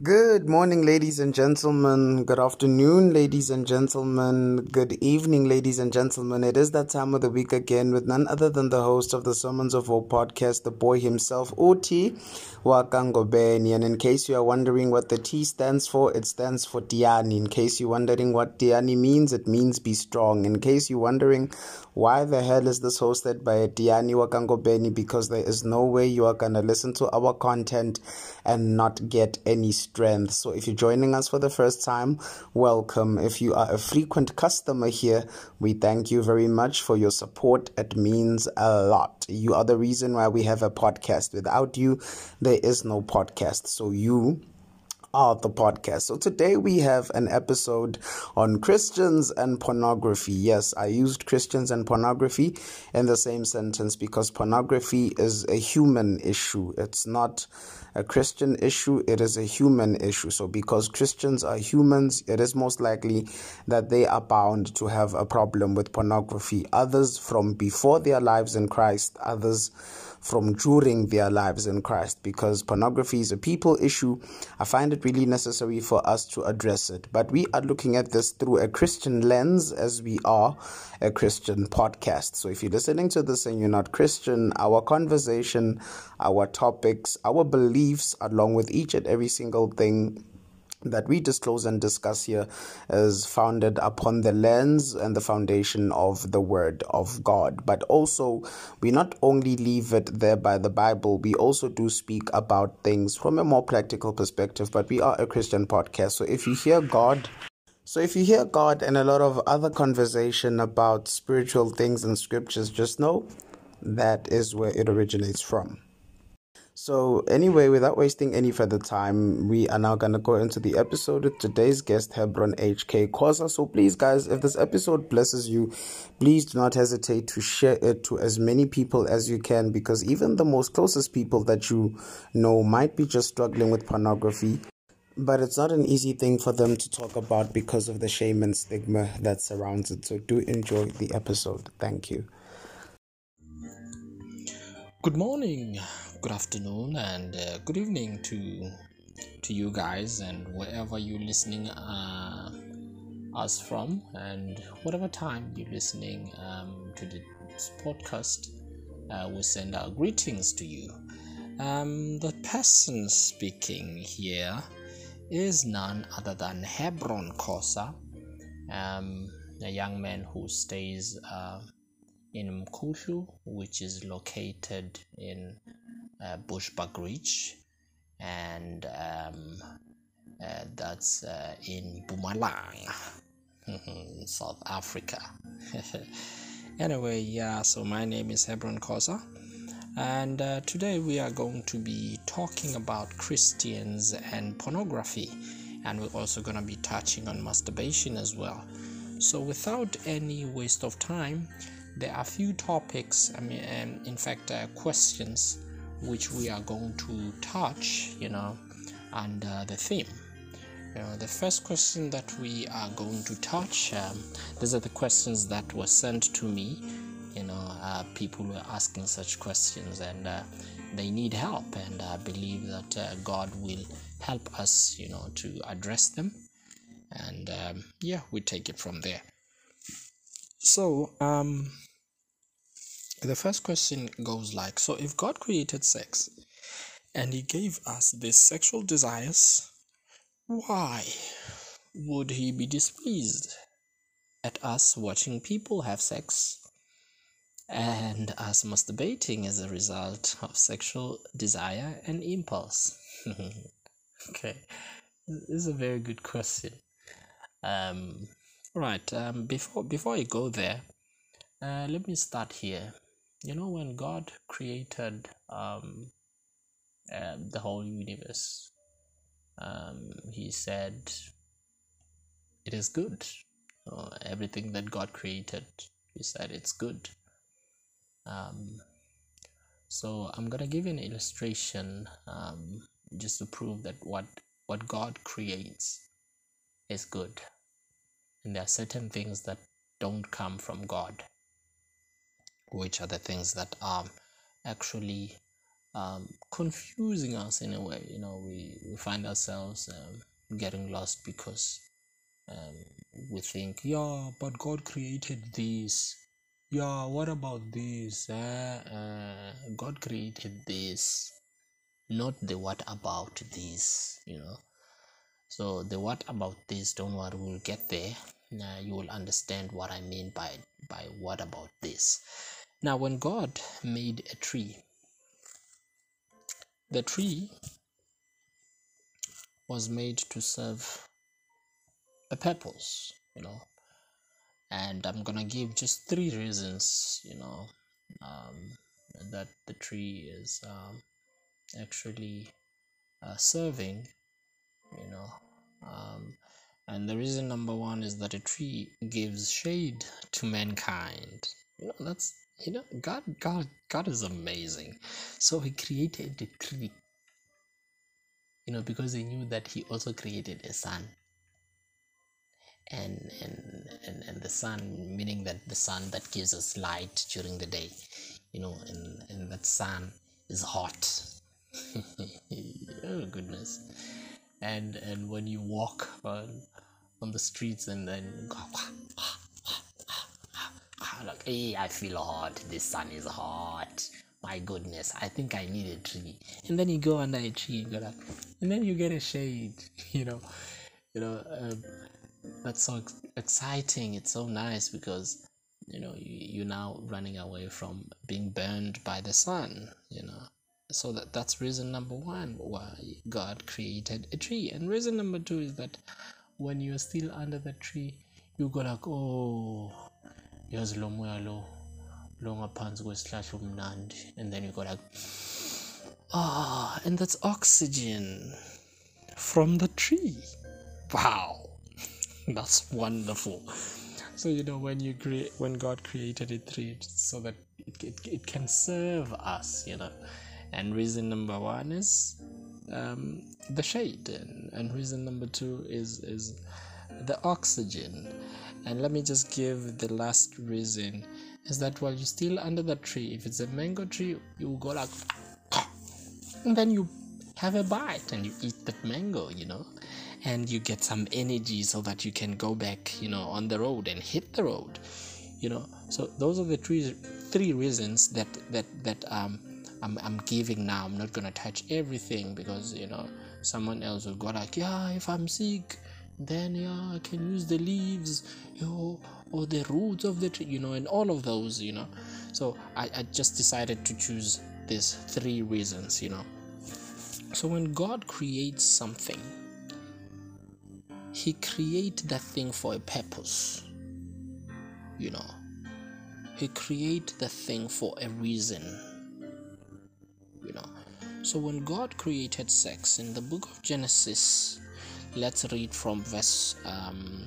Good morning, ladies and gentlemen. Good afternoon, ladies and gentlemen. Good evening, ladies and gentlemen. It is that time of the week again with none other than the host of the Sermons of Hope podcast, the boy himself, Oti Wakangobeni. And in case you are wondering what the T stands for, it stands for Diani. In case you're wondering what Diani means, it means be strong. In case you're wondering why the hell is this hosted by Diani Wakangobeni, because there is no way you are going to listen to our content and not get any strength. So if you're joining us for the first time, welcome. If you are a frequent customer here, we thank you very much for your support. It means a lot. You are the reason why we have a podcast. Without you, there is no podcast. So you of the podcast. So today we have an episode on Christians and pornography. Yes, I used Christians and pornography in the same sentence because pornography is a human issue. It's not a Christian issue, it is a human issue. So, because Christians are humans, it is most likely that they are bound to have a problem with pornography. Others from before their lives in Christ, others from during their lives in Christ because pornography is a people issue. I find it really necessary for us to address it. But we are looking at this through a Christian lens as we are a Christian podcast. So if you're listening to this and you're not Christian, our conversation, our topics, our beliefs, along with each and every single thing that we disclose and discuss here is founded upon the lens and the foundation of the Word of God. But also, we not only leave it there by the Bible, we also do speak about things from a more practical perspective. But we are a Christian podcast. So if you hear God, so if you hear God and a lot of other conversation about spiritual things and scriptures, just know that is where it originates from. So, anyway, without wasting any further time, we are now going to go into the episode with today's guest, Hebron HK Khosa. So, please, guys, if this episode blesses you, please do not hesitate to share it to as many people as you can because even the most closest people that you know might be just struggling with pornography. But it's not an easy thing for them to talk about because of the shame and stigma that surrounds it. So, do enjoy the episode. Thank you. Good morning good afternoon and uh, good evening to to you guys and wherever you're listening uh, us from and whatever time you're listening um, to this podcast uh, we send our greetings to you. Um, the person speaking here is none other than hebron Khosa um, a young man who stays uh, in Mkhuhlu, which is located in uh, Bushbuckridge, and um, uh, that's uh, in Mpumalanga, South Africa. anyway, yeah, so my name is Hebron Khosa, and uh, today we are going to be talking about Christians and pornography, and we're also going to be touching on masturbation as well. So, without any waste of time, there are a few topics, I mean, um, in fact, uh, questions which we are going to touch, you know, under the theme. You know, the first question that we are going to touch, um, these are the questions that were sent to me. You know, uh, people were asking such questions and uh, they need help, and I believe that uh, God will help us, you know, to address them. And um, yeah, we take it from there. So, um, the first question goes like so if God created sex and he gave us these sexual desires, why would he be displeased at us watching people have sex and us masturbating as a result of sexual desire and impulse? okay, this is a very good question. Um, right. Um, before before I go there, uh, let me start here you know when god created um, uh, the whole universe um, he said it is good. Uh, everything that god created he said it's good. Um, so i'm gonna give you an illustration um, just to prove that what what god creates is good. And there are certain things that don't come from god which are the things that are actually um, confusing us in a way. You know, we, we find ourselves um, getting lost because um, we think, yeah, but God created this. Yeah, what about this? Uh, uh, God created this, not the what about this, you know. So, the what about this, don't worry, we'll get there. Now, you will understand what I mean by, by what about this. Now, when God made a tree, the tree was made to serve a purpose, you know. And I'm gonna give just three reasons, you know, um, that the tree is um, actually uh, serving, you know. Um, and the reason number one is that a tree gives shade to mankind. You know, that's you know, God, God, God is amazing. So He created the tree. You know, because He knew that He also created a sun. And and and and the sun, meaning that the sun that gives us light during the day. You know, and and that sun is hot. oh goodness. And and when you walk on on the streets and then like, hey, I feel hot. The sun is hot. My goodness, I think I need a tree. And then you go under a tree and go like, and then you get a shade. You know, you know, um, that's so ex- exciting. It's so nice because you know you, you're now running away from being burned by the sun. You know, so that that's reason number one why God created a tree. And reason number two is that when you're still under the tree, you go like, oh yazi lo moya lo lo ngaphansi kwesihlahla umnandi and then you go like ah and that's oxygen from the tree. Wow that's wonderful. So you know when you create when god created a tree so that it, it, it can serve us you know. And reason number one is um, the shade and, and reason number two is is the oxygen and let me just give the last reason is that while you're still under the tree, if it's a mango tree, you go like, and then you have a bite and you eat that mango, you know, and you get some energy so that you can go back, you know, on the road and hit the road, you know. So those are the three three reasons that that that um I'm I'm giving now. I'm not gonna touch everything because you know someone else will go like, yeah, if I'm sick, then yeah i can use the leaves you know, or the roots of the tree you know and all of those you know. So I, I just decided to choose these three reasons you know. So when god creates something he creates that thing for a purpose you know. He creates the thing for a reason you know. So when god created sex in the book of genesis let's read from verse um,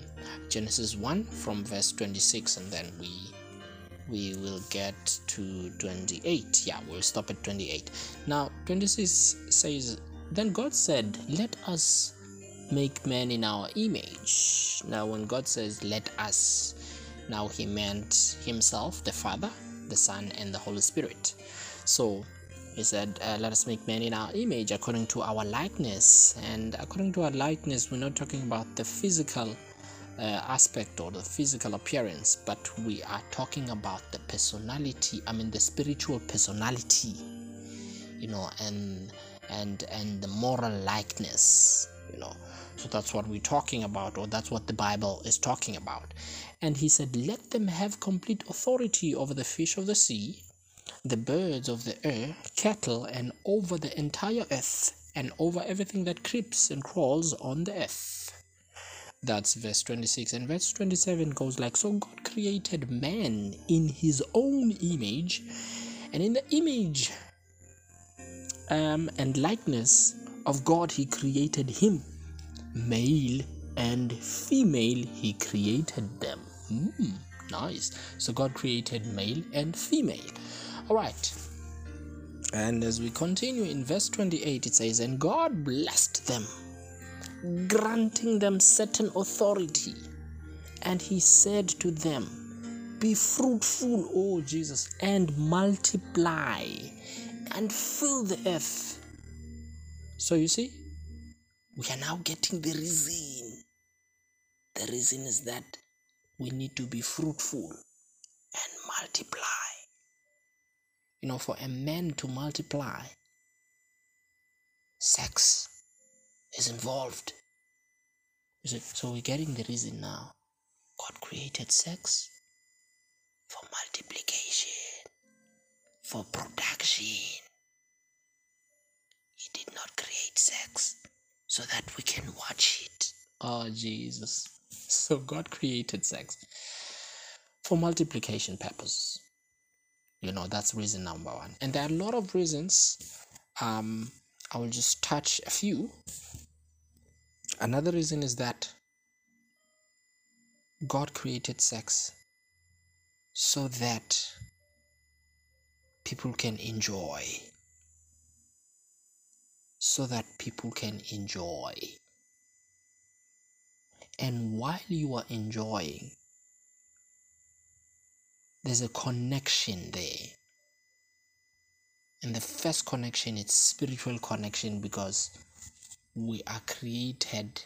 genesis 1 from verse 26 and then we we will get to 28 yeah we'll stop at 28 now 26 says then god said let us make man in our image now when god says let us now he meant himself the father the son and the holy spirit. So he said, uh, Let us make man in our image according to our likeness. And according to our likeness, we're not talking about the physical uh, aspect or the physical appearance, but we are talking about the personality, I mean, the spiritual personality, you know, and and and the moral likeness you know so that's what we're talking about or that's what the bible is talking about and he said let them have complete authority over the fish of the sea the birds of the air, cattle, and over the entire earth, and over everything that creeps and crawls on the earth. That's verse 26. And verse 27 goes like So God created man in his own image, and in the image um, and likeness of God, he created him. Male and female, he created them. Mm, nice. So God created male and female. All right. And as we continue in verse 28, it says, And God blessed them, granting them certain authority. And he said to them, Be fruitful, O Jesus, and multiply, and fill the earth. So you see, we are now getting the reason. The reason is that we need to be fruitful and multiply. You know, for a man to multiply, sex is involved. Is it? So we're getting the reason now. God created sex for multiplication, for production. He did not create sex so that we can watch it. Oh, Jesus. So God created sex for multiplication purposes. You know, that's reason number one. And there are a lot of reasons. Um, I will just touch a few. Another reason is that God created sex so that people can enjoy. So that people can enjoy. And while you are enjoying, there's a connection there. And the first connection is spiritual connection because we are created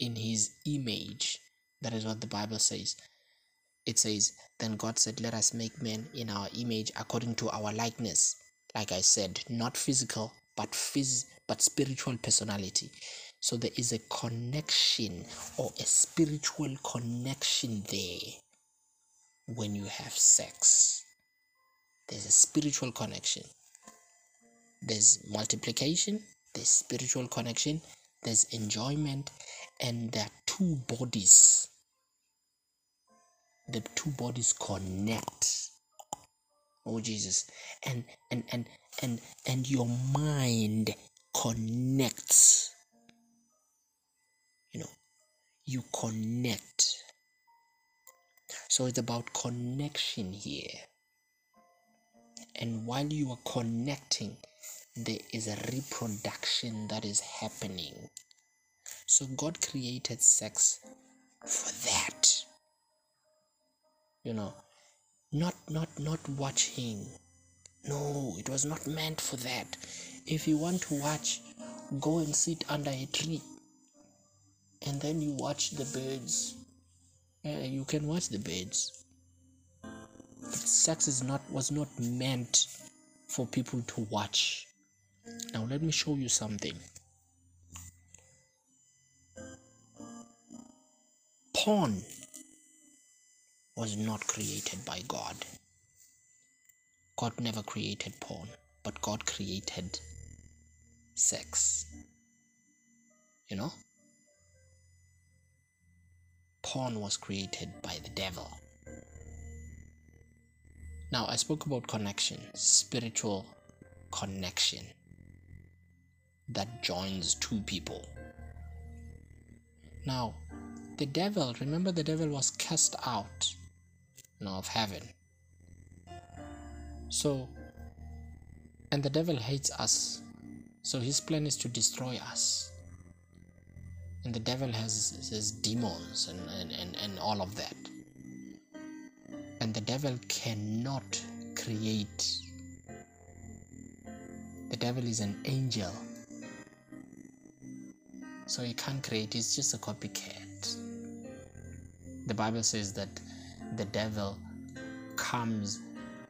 in his image that is what the Bible says. It says, Then God said, Let us make men in our image according to our likeness. Like I said, not physical, but phys- but spiritual personality. So there is a connection or a spiritual connection there when you have sex. There's a spiritual connection. There's multiplication, there's spiritual connection, there's enjoyment, and there are two bodies the two bodies connect oh jesus and and and and and your mind connects you know you connect so it's about connection here. And while you are connecting there is a reproduction that is happening. So god created sex for that. You know not not not watching. No it was not meant for that. If you want to watch go and sit under a tree. And then you watch the birds uh, you can watch the birds but sex is not was not meant for people to watch now let me show you something porn was not created by God. God never created porn, but God created sex. You know? Porn was created by the devil. Now, I spoke about connection, spiritual connection that joins two people. Now, the devil, remember, the devil was cast out know, of heaven. So, and the devil hates us. So his plan is to destroy us. And the devil has his demons and, and, and, and all of that. And the devil cannot create. The devil is an angel. So he can't create, he's just a copycat. The Bible says that the devil comes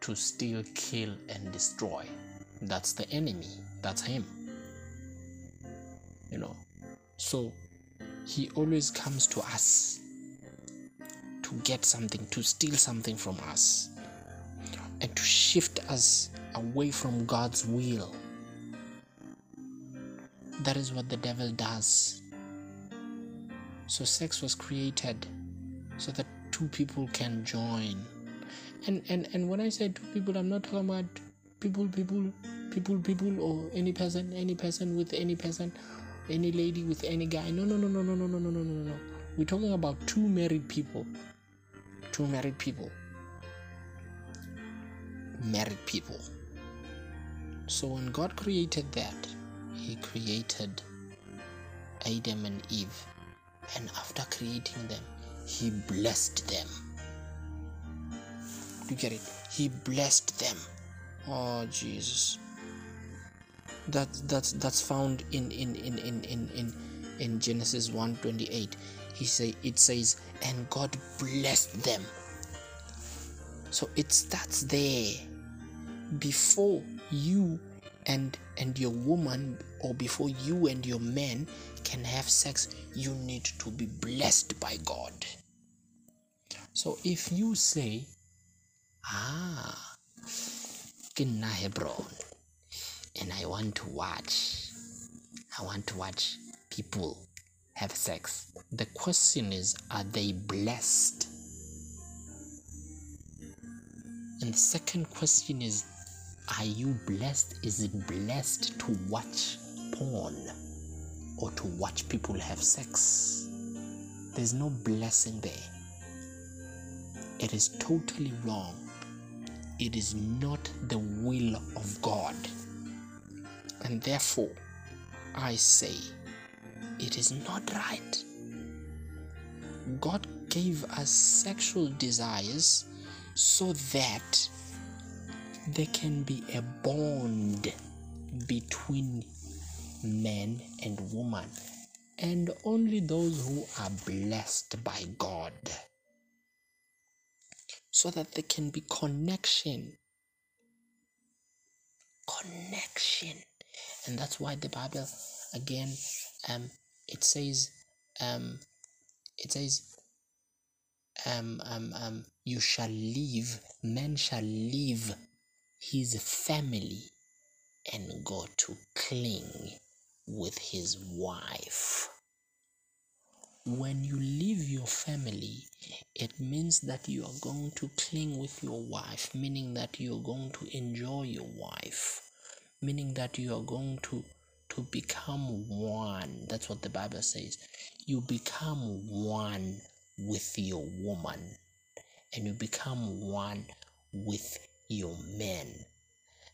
to steal, kill, and destroy. That's the enemy. That's him. You know. So he always comes to us to get something, to steal something from us, and to shift us away from God's will. That is what the devil does. So sex was created so that two people can join and and and when i say two people i'm not talking about people people people people or any person any person with any person any lady with any guy no no no no no no no no no no no we're talking about two married people two married people married people so when god created that he created adam and eve and after creating them he blessed them. You get it? He blessed them. Oh, Jesus. That that's that's found in in in in in in, in Genesis 1:28 he say it says and God blessed them. So it starts there. Before you and and your woman or before you and your man can have sex you need to be blessed by God. So if you say ah Hebron and I want to watch I want to watch people have sex the question is are they blessed and the second question is Are you blessed? Is it blessed to watch porn or to watch people have sex? There's no blessing there. It is totally wrong. It is not the will of God. And therefore, I say, it is not right. God gave us sexual desires so that there can be a bond between man and woman and only those who are blessed by God so that there can be connection connection and that's why the bible again um it says um it says um, um, um, you shall leave, man shall leave his family and go to cling with his wife. When you leave your family, it means that you are going to cling with your wife, meaning that you are going to enjoy your wife, meaning that you are going to to become one. That's what the Bible says. You become one with your woman and you become one with your man.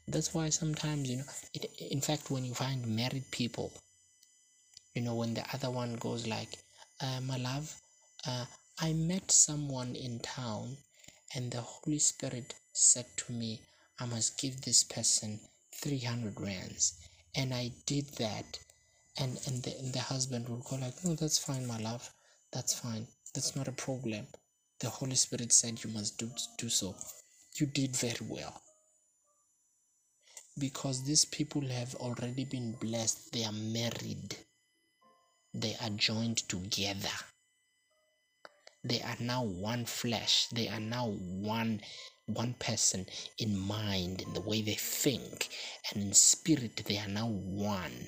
That's why sometimes, you know, it, in fact, when you find married people, you know, when the other one goes like, uh, my love, uh, I met someone in town and the Holy Spirit said to me, I must give this person 300 rands. And I did that. And, and, the, and the husband would go like, oh, that's fine, my love. That's fine. That's not a problem. The Holy Spirit said you must do, do so. You did very well. Because these people have already been blessed, they are married, they are joined together. They are now one flesh, they are now one one person in mind in the way they think and in spirit they are now one.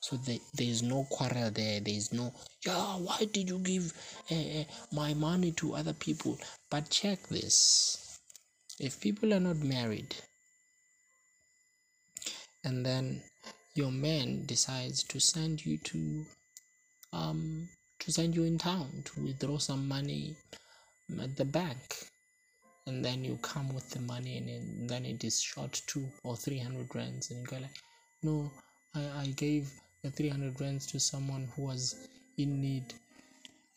So the, there is no quarrel there. There is no yeah why did you give uh, my money to other people? But check this. If people are not married and then your man decides to send you to um to send you in town to withdraw some money at the bank and then you come with the money and, then it is short two or three hundred rands and you go like no I, I gave the 300 rands to someone who was in need.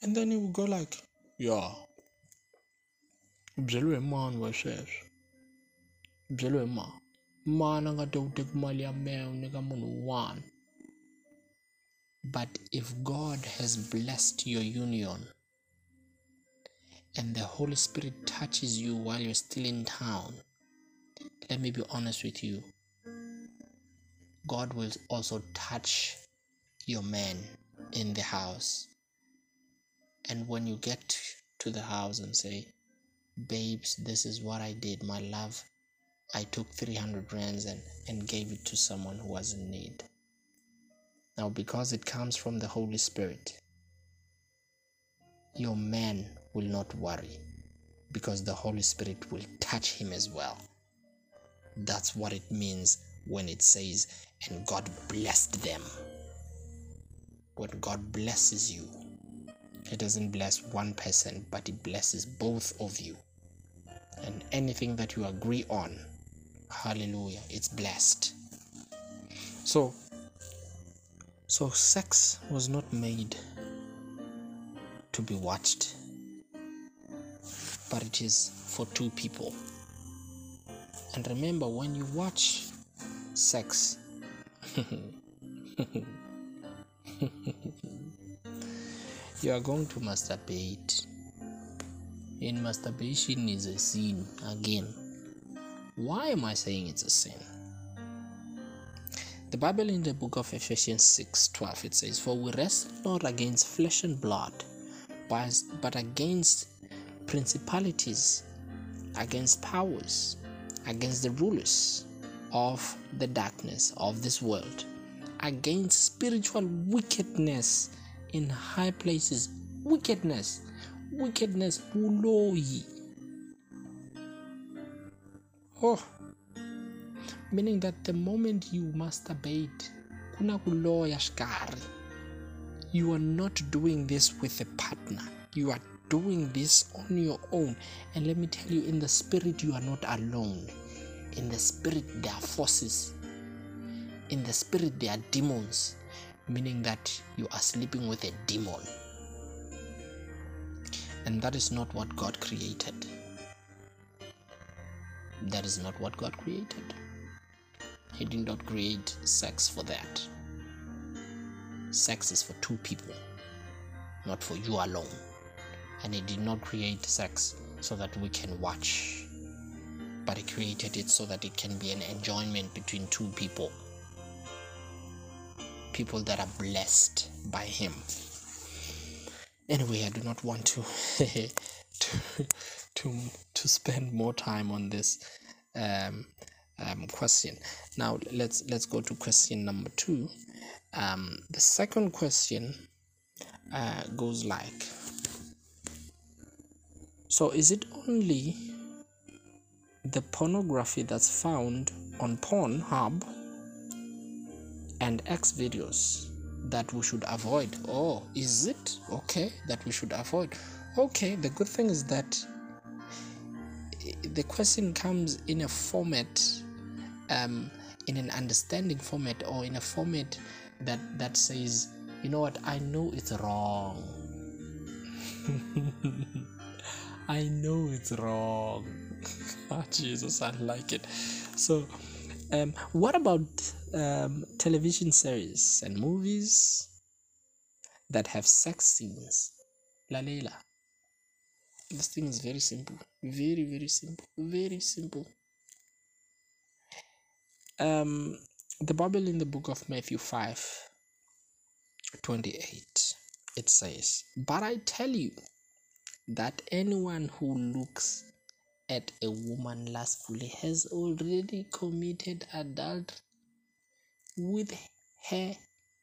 And then you go like yeah byeliwe mani wasweswo byeliwe ma mana nga ta u teki mali ya mehe u munhu but if god has blessed your union and the Holy Spirit touches you while you're still in town, let me be honest with you. God will also touch your man in the house. And when you get to the house and say, Babes, this is what I did, my love, I took 300 rands and, and gave it to someone who was in need. Now, because it comes from the Holy Spirit, your man will not worry because the Holy Spirit will touch him as well. That's what it means when it says, and God blessed them. When God blesses you, He doesn't bless one person, but He blesses both of you. And anything that you agree on, hallelujah, it's blessed. So, so sex was not made to be watched, but it is for two people. And remember, when you watch sex, you are going to masturbate. And masturbation is a sin again. Why am I saying it's a sin? The Bible in the book of Ephesians 6 12 it says, For we wrestle not against flesh and blood, but against principalities, against powers, against the rulers of the darkness of this world, against spiritual wickedness in high places. Wickedness, wickedness, uloyi. Oh, meaning that the moment you masturbate, kuna kuloya shkari. You are not doing this with a partner. You are doing this on your own. And let me tell you, in the spirit, you are not alone. In the spirit, there are forces. In the spirit, there are demons, meaning that you are sleeping with a demon. And that is not what God created. That is not what God created. He did not create sex for that. Sex is for two people, not for you alone. And He did not create sex so that we can watch, but He created it so that it can be an enjoyment between two people. People that are blessed by Him. Anyway, I do not want to to to to spend more time on this um, um, question. Now let's let's go to question number two. Um, the second question uh, goes like So, is it only the pornography that's found on Pornhub and Xvideos that we should avoid? Oh, is it okay that we should avoid? Okay, the good thing is that the question comes in a format um, in an understanding format or in a format that that says you know what i know it's wrong i know it's wrong. Oh, jesus i like it. So um, what about um, television series and movies that have sex scenes? La leila. This thing is very simple. Very very simple. Very simple. Um, the Bible in the book of Matthew 5 28 it says, But I tell you that anyone who looks at a woman lustfully has already committed adultery with her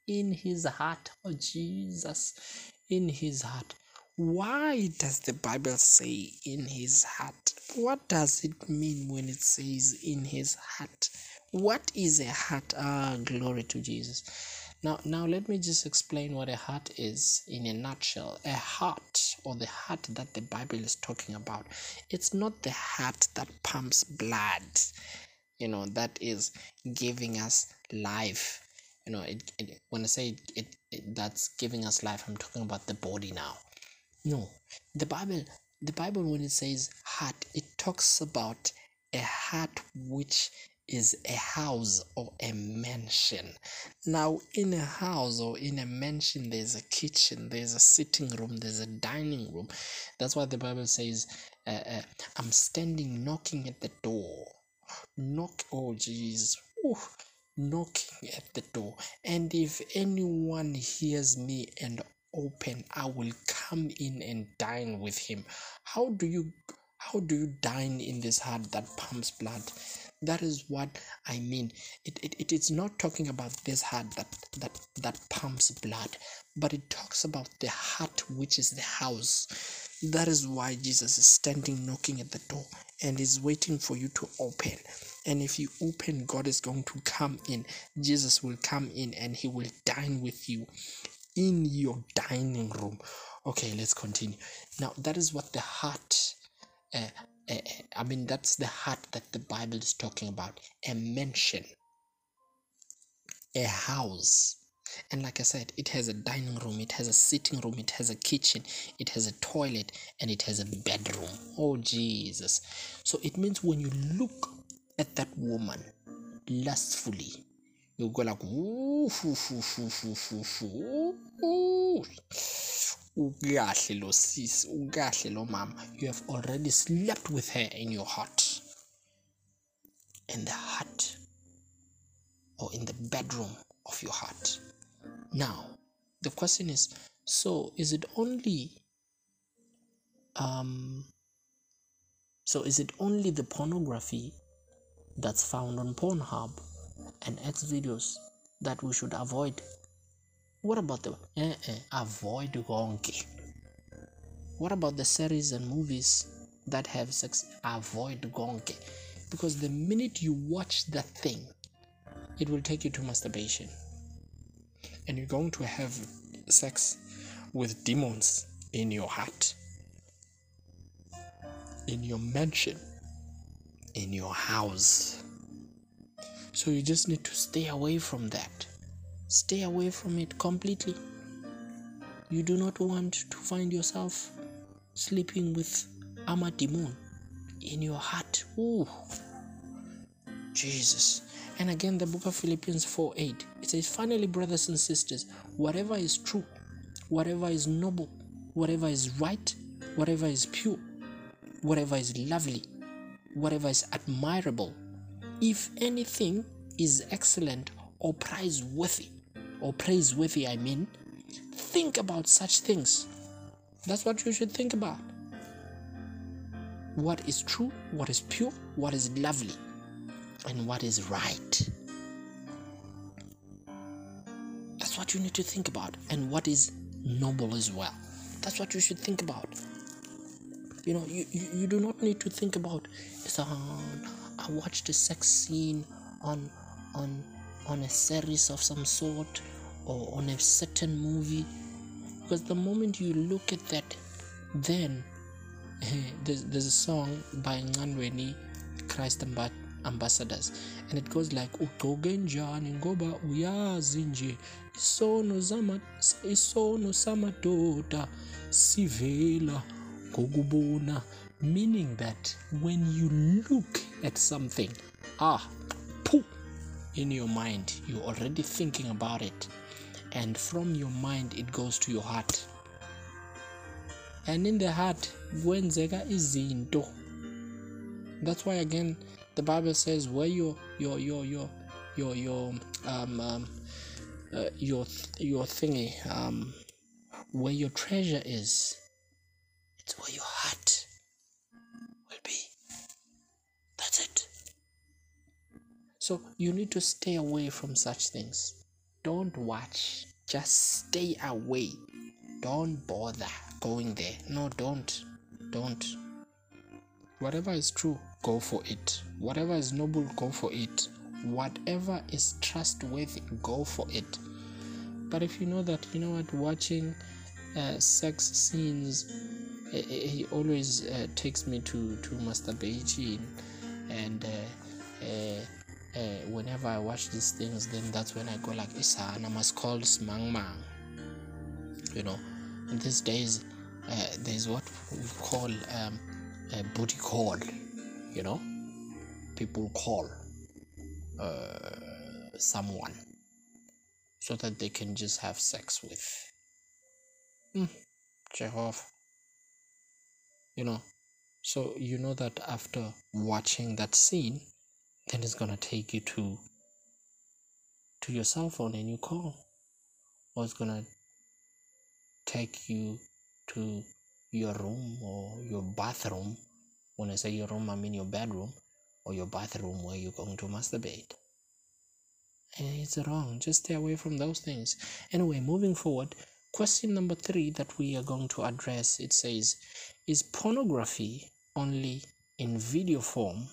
in his heart. Oh, Jesus, in his heart. Why does the Bible say in his heart? What does it mean when it says in his heart? what is a heart ah glory to jesus now now let me just explain what a heart is in a nutshell. A heart or the heart that the bible is talking about it's not the heart that pumps blood you know that is giving us life. You know it, it when i say it, it, it that's giving us life i'm talking about the body now. No the bible the bible when it says heart it talks about a heart which is a house or a mansion. Now, in a house or in a mansion, there's a kitchen, there's a sitting room, there's a dining room. That's why the Bible says, uh, uh, I'm standing knocking at the door. Knock, oh, jeez. Knocking at the door. And if anyone hears me and open, I will come in and dine with him. How do you how do you dine in this heart that pumps blood? That is what i mean. It, it, it is not talking about this heart that that that pumps blood but it talks about the heart which is the house. That is why jesus is standing knocking at the door and is waiting for you to open. And if you open god is going to come in. Jesus will come in and he will dine with you in your dining room. Okay let's continue. Now that is what the heart uh, Eh, eh, I mean, that's the heart that the Bible is talking about a mansion, a house. And like I said, it has a dining room, it has a sitting room, it has a kitchen, it has a toilet, and it has a bedroom. Oh, Jesus. So it means when you look at that woman lustfully, you go like ooh, foo, foo, foo, foo, foo, foo. Ukahle lo sis ukahle lo mama. You have already slept with her in your heart. In the heart or in the bedroom of your heart. Now the question is so is it only um so is it only the pornography that's found on pornhub and Xvideos that we should avoid what about the eh, eh, avoid konke? What about the series and movies that have sex? Avoid konke. Because the minute you watch that thing, it will take you to masturbation. And you're going to have sex with demons in your heart, in your mansion, in your house. So you just need to stay away from that. Stay away from it completely. You do not want to find yourself sleeping with Amadimon in your heart. Ooh. Jesus. And again, the book of Philippians 4 8, it says, Finally, brothers and sisters, whatever is true, whatever is noble, whatever is right, whatever is pure, whatever is lovely, whatever is admirable, if anything is excellent or praiseworthy, or praiseworthy, I mean, think about such things. That's what you should think about. What is true, what is pure, what is lovely, and what is right. That's what you need to think about, and what is noble as well. That's what you should think about. You know, you, you, you do not need to think about, uh, I watched a sex scene on on on a series of some sort or on a certain movie. Because the moment you look at that then there's, there's a song by Nganweni Christ Ambassadors and it goes like ugqoke njani ngoba uyazi nje isono zama isono samadoda sivela ngokubona meaning that when you look at something ah poo in your mind you're already thinking about it. And from your mind it goes to your heart. And in the heart kwenzeka izinto. That's why again the bible says where your your your your your your um, um uh, your your thingy um where your treasure is it's where your heart so you need to stay away from such things. Don't watch. Just stay away. Don't bother going there. No don't. Don't. Whatever is true go for it. Whatever is noble go for it. Whatever is trustworthy go for it. But if you know that you know what watching uh, sex scenes he always uh, takes me to to masturbation and uh, uh uh, whenever I watch these things, then that's when I go like, Isa, and I must call Smang Mang. You know, in these days, uh, there's what we call um, a booty call. You know, people call uh, someone so that they can just have sex with. Mm, Jehovah. You know, so you know that after watching that scene, then it's gonna take you to to your cell phone and you call. Or it's gonna take you to your room or your bathroom. When i say your room i mean your bedroom or your bathroom where you're going to masturbate. And it's wrong. Just stay away from those things. Anyway moving forward question number three that we are going to address it says is pornography only in video form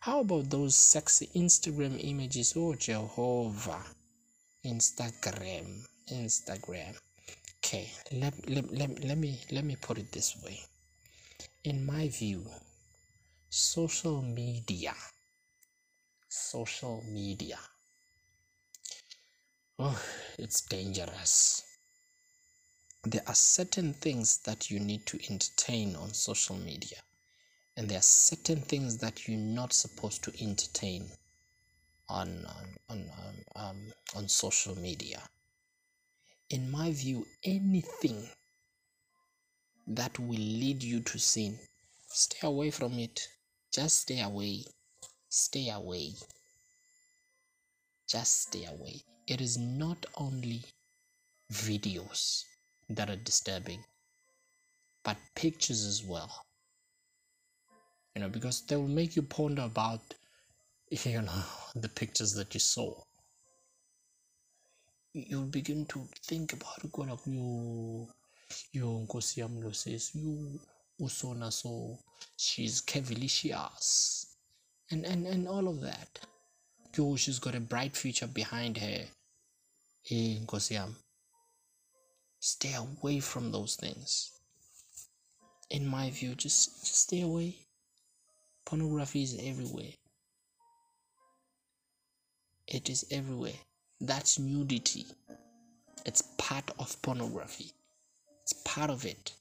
how about those sexy Instagram images? Oh, Jehovah. Instagram. Instagram. Okay, let, let, let, let me let me put it this way. In my view, social media, social media, oh, it's dangerous. There are certain things that you need to entertain on social media and there are certain things that you're not supposed to entertain on on on, um, um, on social media. In my view, anything that will lead you to sin, stay away from it. Just stay away. Stay away. Just stay away. It is not only videos that are disturbing, but pictures as well. You know, because they will make you ponder about, you know, the pictures that you saw. You'll begin to think about it, go like, you, you, Nkosi Yamlo says, you, Usona, so she's cavalicious, and, and, and all of that. Yo, she's got a bright future behind her. Hey, Nkosiam. Stay away from those things. In my view, just, just stay away. Pornography is everywhere. It is everywhere. That's nudity. It's part of pornography. It's part of it.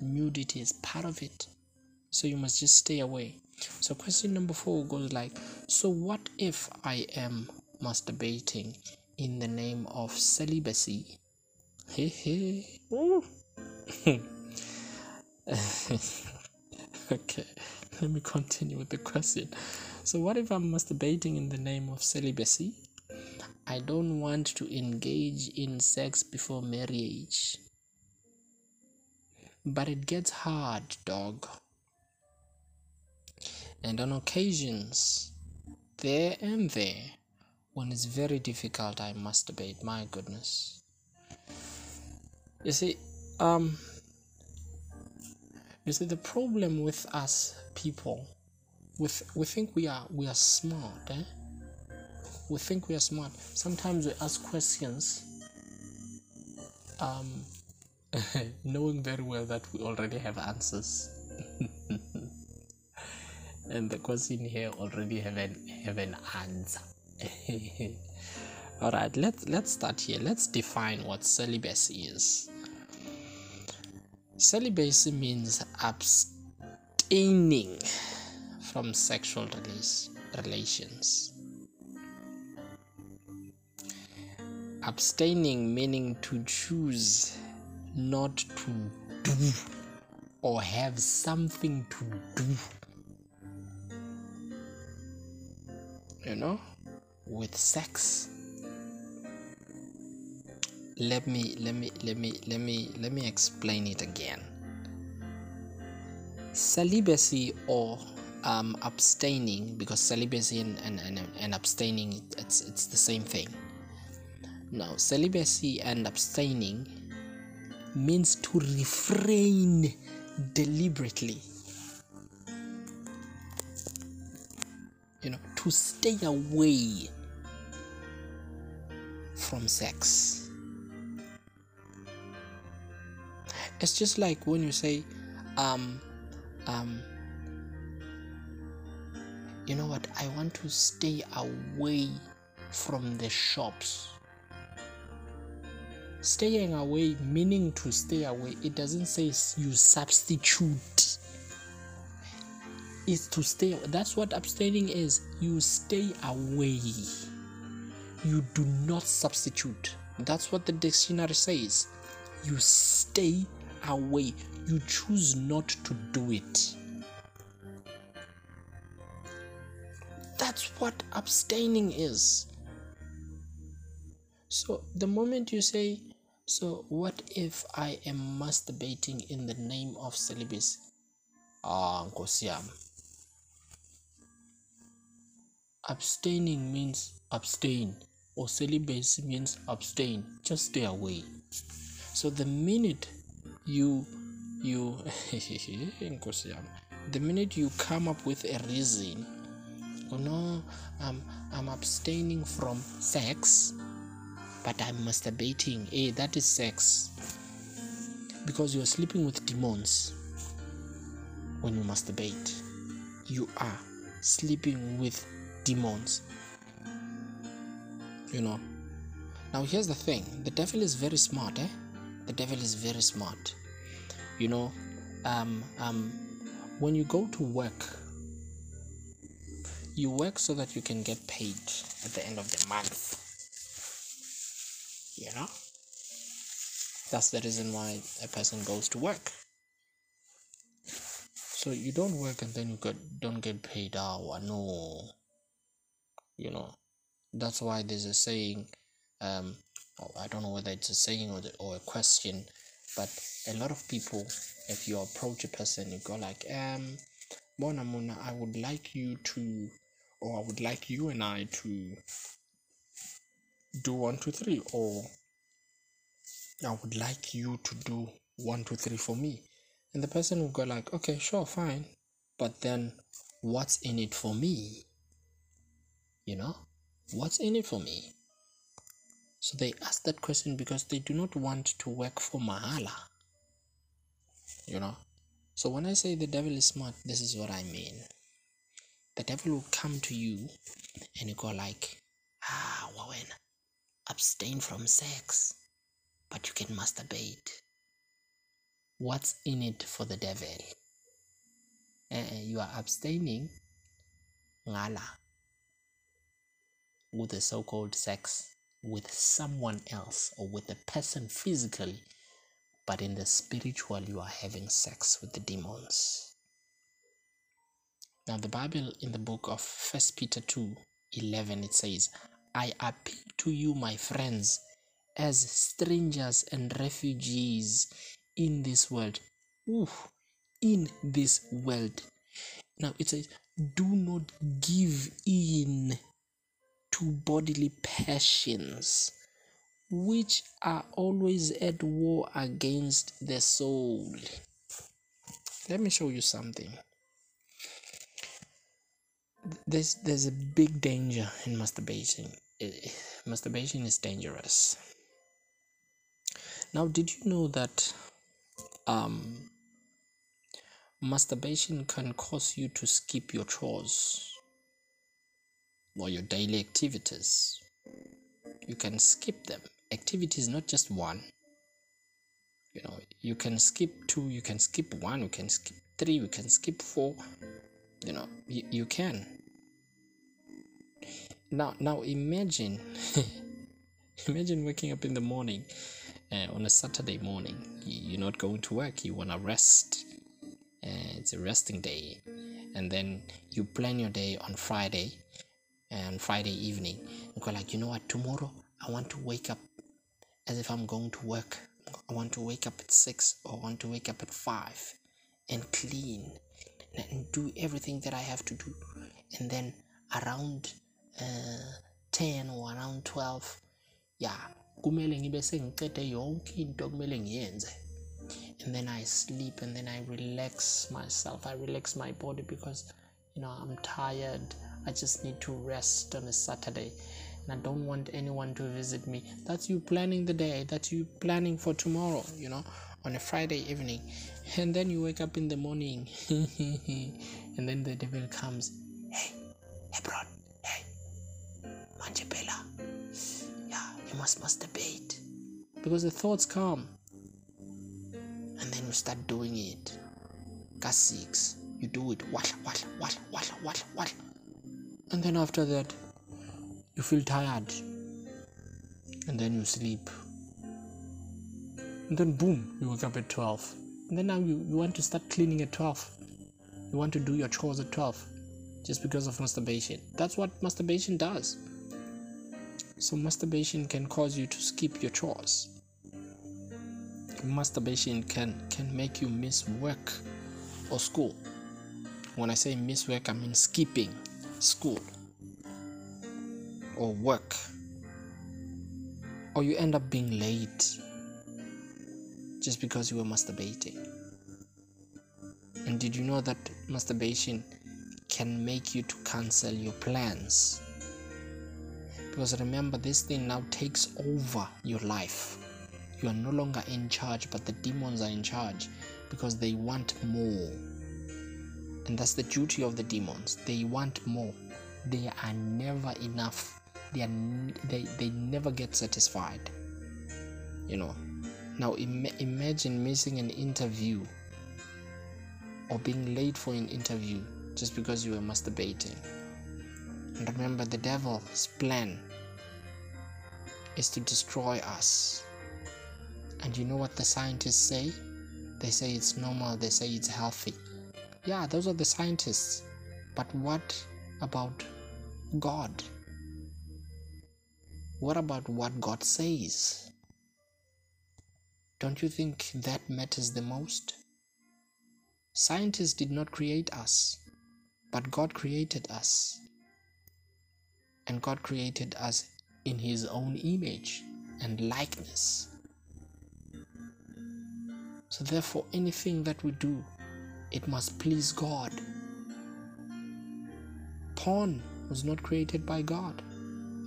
Nudity is part of it. So you must just stay away. So question number four goes like, so what if I am masturbating in the name of celibacy? Hey hey. okay, let me continue with the question. So what if I'm masturbating in the name of celibacy? I don't want to engage in sex before marriage. But it gets hard, dog. And on occasions, there and there, when it's very difficult, I masturbate. My goodness. You see, um, you see the problem with us people, with we think we are we are smart, eh? We think we are smart. Sometimes we ask questions, um, knowing very well that we already have answers. and the question here already have an have an answer. All right, let's let's start here. Let's define what celibacy is. Celibacy means abstaining from sexual relations. Abstaining meaning to choose not to do or have something to do you know with sex let me let me let me let me let me explain it again. Celibacy or um, abstaining because celibacy and, and, and, and abstaining it's it's the same thing. Now celibacy and abstaining means to refrain deliberately. You know to stay away from sex it's just like when you say um um you know what? I want to stay away from the shops. Staying away meaning to stay away it doesn't say you substitute. Is to stay that's what abstaining is. You stay away. You do not substitute. That's what the dictionary says. You stay away you choose not to do it. That's what abstaining is. So the moment you say so what if i am masturbating in the name of celibacy? Ah nkosiam abstaining means abstain or celibacy means abstain. Just stay away. So the minute you you the minute you come up with a reason oh no i'm i'm abstaining from sex but i'm masturbating hey that is sex because you're sleeping with demons when you masturbate you are sleeping with demons. You know. Now here's the thing the devil is very smart, eh? The devil is very smart. You know, um, um, when you go to work, you work so that you can get paid at the end of the month. You know? That's the reason why a person goes to work. So you don't work and then you get, don't get paid. Oh, no. You know, that's why there's a saying. Um, I don't know whether it's a saying or, the, or a question, but a lot of people, if you approach a person, you go like, um, Mona Mona, I would like you to, or I would like you and I to do one, two, three, or I would like you to do one, two, three for me. And the person will go like, okay, sure, fine. But then what's in it for me? You know? What's in it for me? So they ask that question because they do not want to work for Mahala. You know? So when I say the devil is smart, this is what I mean. The devil will come to you and you go like, ah, Wawen, abstain from sex but you can masturbate. What's in it for the devil? Uh, you are abstaining ngala with the so-called sex with someone else or with a person physically but in the spiritual you are having sex with the demons now the bible in the book of first peter 2 11 it says i appeal to you my friends as strangers and refugees in this world. In this world. Now it says, do not give in to bodily passions, which are always at war against the soul. Let me show you something. There's there's a big danger in masturbation. Masturbation is dangerous now, did you know that um, masturbation can cause you to skip your chores or your daily activities? You can skip them. Activity is not just one. You know, you can skip two, you can skip one, you can skip three, you can skip four. You know, you, you can. Now, now imagine, imagine waking up in the morning uh, on a Saturday morning. You're not going to work, you want to rest. Uh, it's a resting day. And then you plan your day on Friday and Friday evening. You go like, you know what, tomorrow I want to wake up as if I'm going to work. I want to wake up at 6 or I want to wake up at 5 and clean and do everything that I have to do. And then around uh, 10 or around 12, yeah, yonke and then i sleep and then i relax myself i relax my body because you know i'm tired i just need to rest on a saturday and i don't want anyone to visit me. That's you planning the day that's you planning for tomorrow you know on a friday evening. And then you wake up in the morning and then the devil comes hey hebron hey manjepela you must masturbate. Because the thoughts come and then you start doing it. Gas six you do it wash wash wash wash wash wash and then after that you feel tired. And then you sleep. And then boom you wake up at 12 and then now you, you want to start cleaning at 12 you want to do your chores at 12 just because of masturbation. That's what masturbation does. So, masturbation can cause you to skip your chores. Masturbation can, can make you miss work or school. When I say miss work, I mean skipping school or work. Or you end up being late just because you were masturbating. And did you know that masturbation can make you to cancel your plans? Because remember, this thing now takes over your life. You are no longer in charge, but the demons are in charge because they want more. And that's the duty of the demons. They want more. They are never enough. They are they, they never get satisfied. You know. Now Im- imagine missing an interview or being late for an interview just because you were masturbating. And remember, the devil's plan is to destroy us. And you know what the scientists say? They say it's normal, they say it's healthy. Yeah, those are the scientists. But what about God? What about what God says? Don't you think that matters the most? Scientists did not create us, but God created us. And God created us in His own image and likeness. So, therefore, anything that we do, it must please God. Porn was not created by God.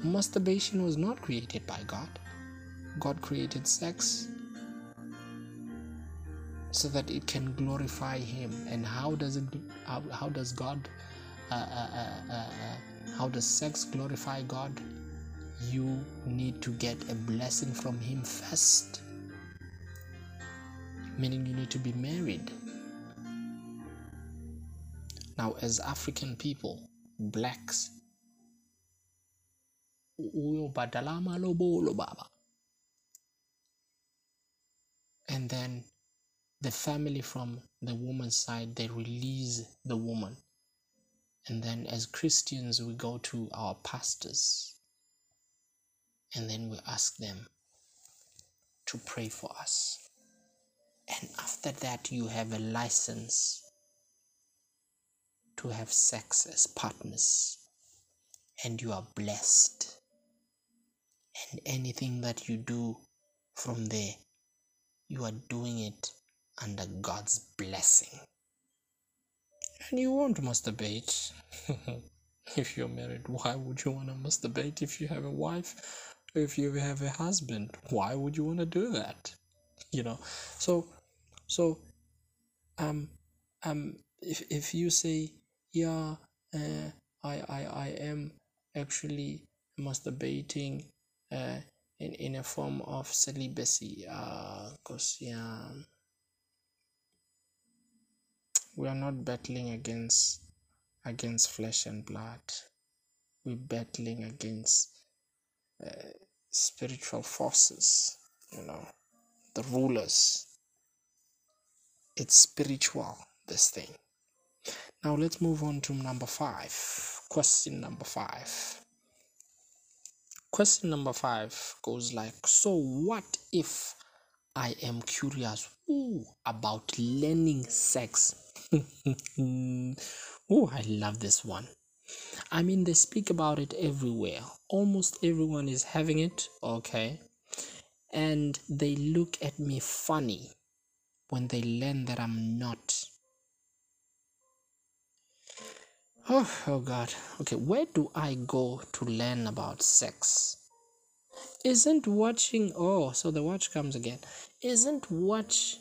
Masturbation was not created by God. God created sex so that it can glorify Him. And how does it? How, how does God? Uh, uh, uh, uh, uh how does sex glorify God? You need to get a blessing from Him first meaning you need to be married. Now, as African people, blacks, and then the family from the woman's side they release the woman. And then as christians we go to our pastors. And then we ask them to pray for us. And after that, you have a license to have sex as partners. And you are blessed. And anything that you do from there, you are doing it under God's blessing. And you won't masturbate if you're married. Why would you want to masturbate if you have a wife? If you have a husband, why would you want to do that? You know, so so, um, um, if if you say, yeah, uh, I I I am actually masturbating, uh, in in a form of celibacy, uh, cause yeah, we are not battling against against flesh and blood. We're battling against uh, spiritual forces, you know, the rulers it's spiritual this thing now let's move on to number five question number five. Question number five goes like so what if i am curious? Ooh, about learning sex. Oh i love this one. I mean they speak about it everywhere. Almost everyone is having it okay? And they look at me funny when they learn that I'm not. Oh, oh God. Okay, where do I go to learn about sex? Isn't watching, oh, so the watch comes again. Isn't watch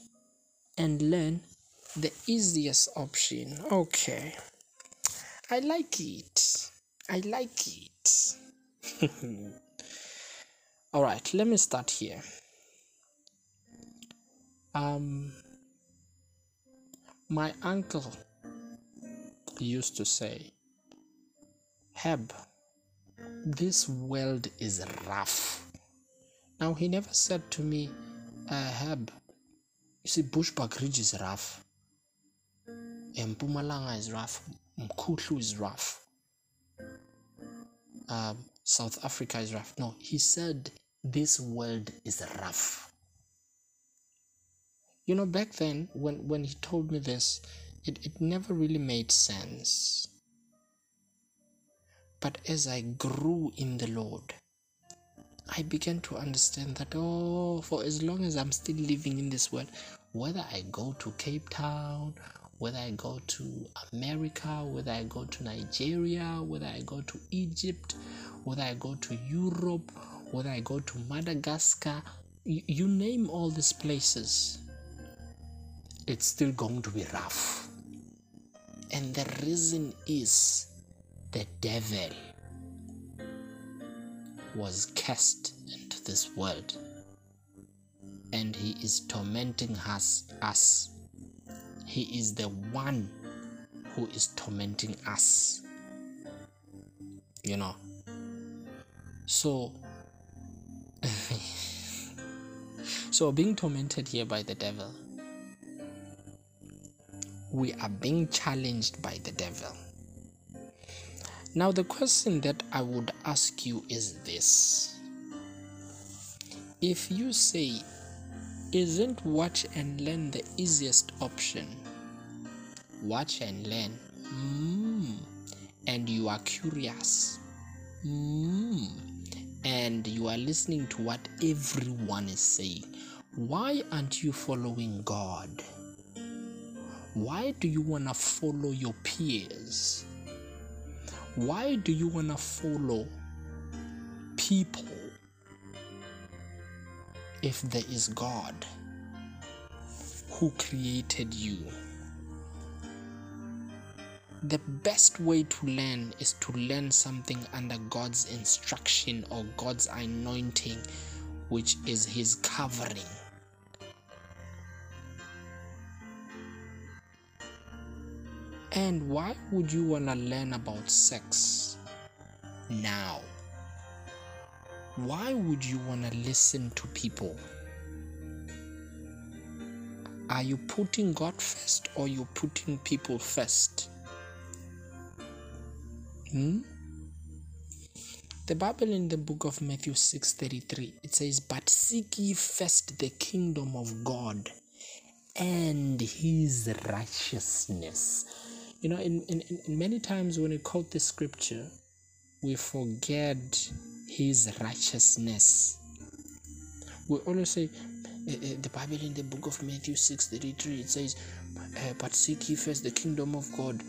and learn the easiest option? Okay. I like it. I like it. All right, let me start here. Um, my uncle used to say, Heb, this world is rough. Now, he never said to me, uh, Heb, you see, Bushbuckridge is rough. Mpumalanga is rough. Mkutlu is rough. Um, South Africa is rough. No, he said, this world is rough you know back then when when he told me this it, it never really made sense but as i grew in the lord i began to understand that oh for as long as i'm still living in this world whether i go to cape town whether i go to america whether i go to nigeria whether i go to egypt whether i go to europe whether i go to madagascar you, you name all these places it's still going to be rough. And the reason is the devil was cast into this world. And he is tormenting us us. He is the one who is tormenting us. You know. So, so being tormented here by the devil, we are being challenged by the devil. Now, the question that I would ask you is this If you say, Isn't watch and learn the easiest option? Watch and learn. Mm. And you are curious. Mm. And you are listening to what everyone is saying. Why aren't you following God? Why do you want to follow your peers? Why do you want to follow people if there is God who created you? The best way to learn is to learn something under God's instruction or God's anointing, which is His covering. And why would you want to learn about sex now? Why would you want to listen to people? Are you putting God first or you putting people first? Hmm? The Bible in the book of Matthew 6:33 it says, "But seek ye first the kingdom of God and his righteousness." You know, in, in, in many times when we quote the scripture, we forget his righteousness. We always say, uh, uh, the Bible in the book of Matthew 6:33 it says, uh, "But seek ye first the kingdom of God,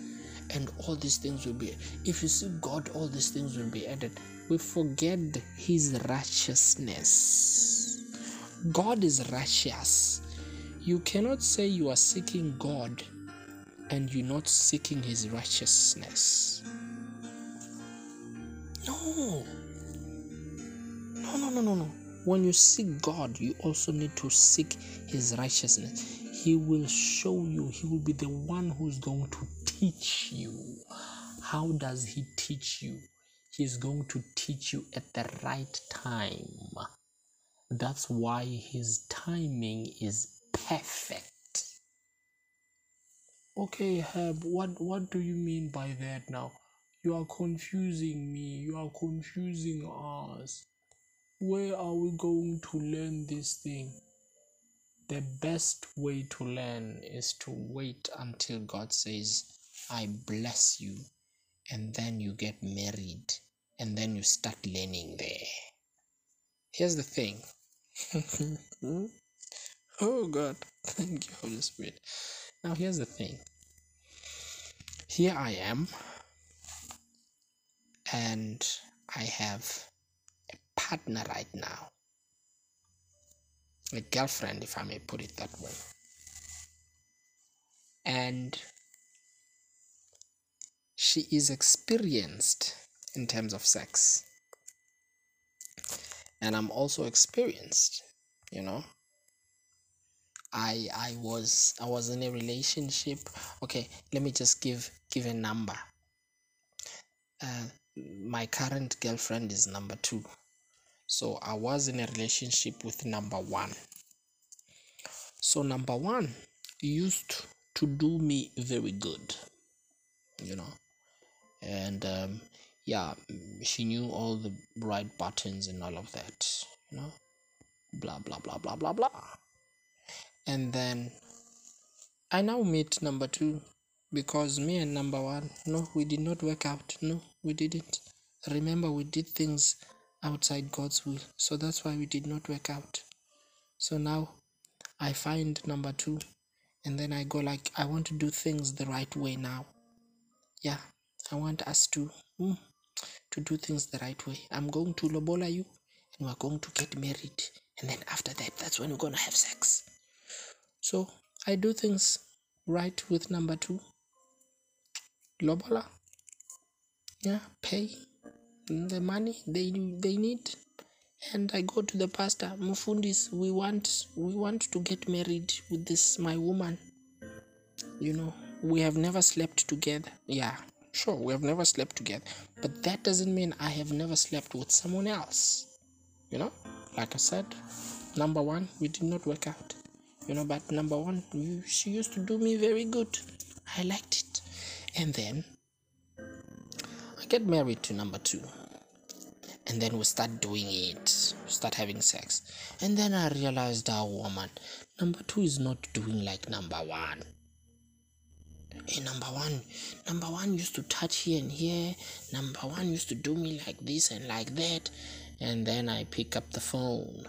and all these things will be." If you seek God, all these things will be added. We forget His righteousness. God is righteous. You cannot say you are seeking God and you're not seeking His righteousness. No. No, no, no, no, no. When you seek God, you also need to seek His righteousness. He will show you, He will be the one who's going to teach you. How does He teach you? He's going to teach you at the right time. That's why His timing is perfect. Okay, Herb, what, what do you mean by that now? You are confusing me. You are confusing us. Where are we going to learn this thing? The best way to learn is to wait until God says, I bless you, and then you get married, and then you start learning there. Here's the thing. oh God, thank you, Holy Spirit. Now, here's the thing. Here I am, and I have a partner right now, a girlfriend, if I may put it that way. And she is experienced in terms of sex. And I'm also experienced, you know. I I was I was in a relationship. Okay, let me just give give a number. Uh, my current girlfriend is number two. So I was in a relationship with number one. So number one used to do me very good, you know, and um, yeah, she knew all the right buttons and all of that, you know, blah blah blah blah blah blah and then I now meet number two because me and number one, no, we did not work out. No, we didn't. Remember, we did things outside God's will, so that's why we did not work out. So now I find number two, and then I go like, I want to do things the right way now. Yeah, I want us to mm, to do things the right way. I'm going to lobola you, and we're going to get married, and then after that, that's when we're gonna have sex. So I do things right with number two. Lobola. Yeah, pay the money they they need. And I go to the pastor, Mufundis, we want we want to get married with this my woman. You know, we have never slept together. Yeah. Sure, we have never slept together, but that doesn't mean I have never slept with someone else. You know, like I said, number one, we did not work out. You know, but number one, she used to do me very good. I liked it. And then I get married to number two. And then we start doing it, start having sex. And then I realized, oh woman, number two is not doing like number one. Hey, number one, number one used to touch here and here. Number one used to do me like this and like that. And then I pick up the phone.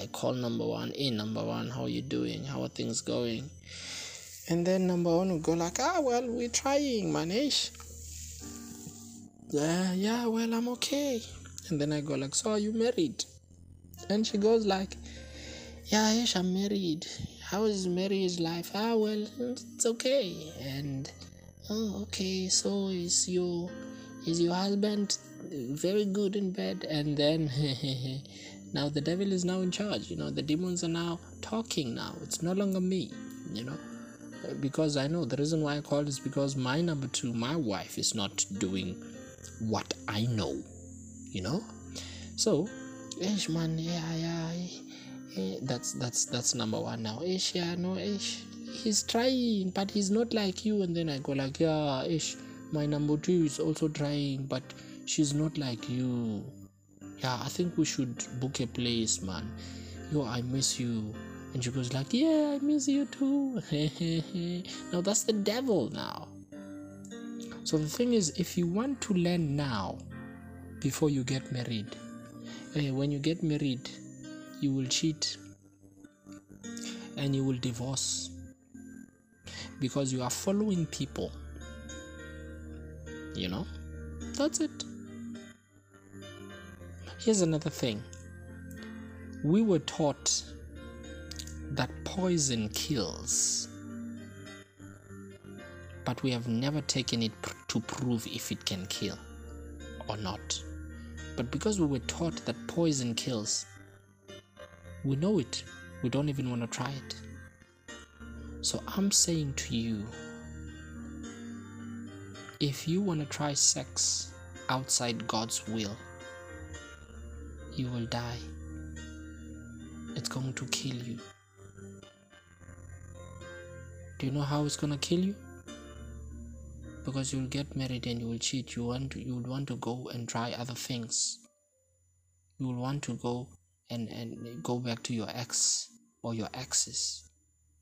I call number one. Hey, number one, how are you doing? How are things going? And then number one will go like, ah, well, we're trying, manish. Yeah, yeah, well, I'm okay. And then I go like, so are you married? And she goes like, yeah, yes, I'm married. How is marriage life? Ah, well, it's okay. And oh, okay. So is your is your husband very good in bed? And then now the devil is now in charge. You know, the demons are now talking. Now it's no longer me. You know because I know the reason why I called is because my number two, my wife, is not doing what I know, you know. So, ish man, yeah, yeah, eh, that's that's that's number one now. Ish, yeah, no, ish, he's trying, but he's not like you. And then I go like, yeah, ish, my number two is also trying, but she's not like you. Yeah, I think we should book a place, man. Yo, I miss you and she goes like, "Yeah, I miss you too." now that's the devil now. So the thing is, if you want to learn now, before you get married, eh, when you get married, you will cheat and you will divorce because you are following people. You know, that's it. Here's another thing. We were taught that poison kills, but we have never taken it pr- to prove if it can kill or not. But because we were taught that poison kills, we know it. We don't even want to try it. So I'm saying to you if you want to try sex outside God's will, you will die. It's going to kill you. Do you know how it's gonna kill you? Because you'll get married and you will cheat. You want to, you will want to go and try other things. You will want to go and, and go back to your ex or your exes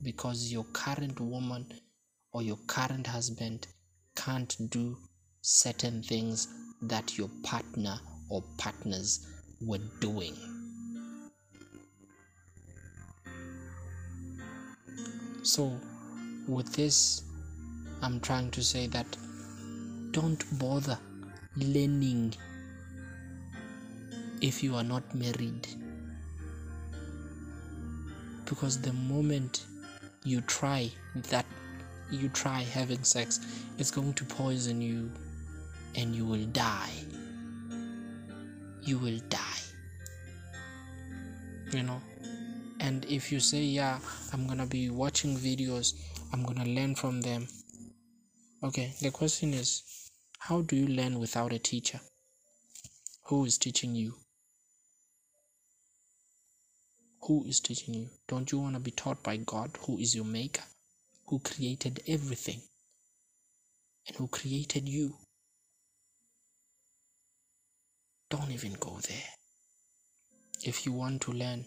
because your current woman or your current husband can't do certain things that your partner or partners were doing. So with this, I'm trying to say that don't bother learning if you are not married. Because the moment you try that, you try having sex, it's going to poison you and you will die. You will die. You know? And if you say, Yeah, I'm gonna be watching videos I'm to learn from them. Okay, the question is how do you learn without a teacher? Who is teaching you? Who is teaching you? Don't you want to be taught by God, who is your maker, who created everything, and who created you? Don't even go there. If you want to learn,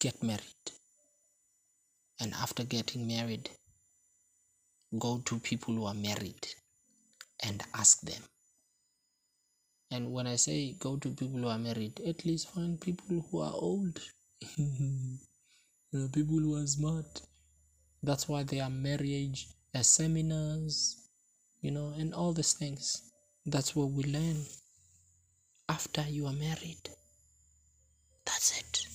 get married and after getting married, go to people who are married and ask them. And when I say go to people who are married, at least find people who are old, you know, people who are smart. That's why there are marriage seminars, you know, and all these things. That's what we learn after you are married. That's it.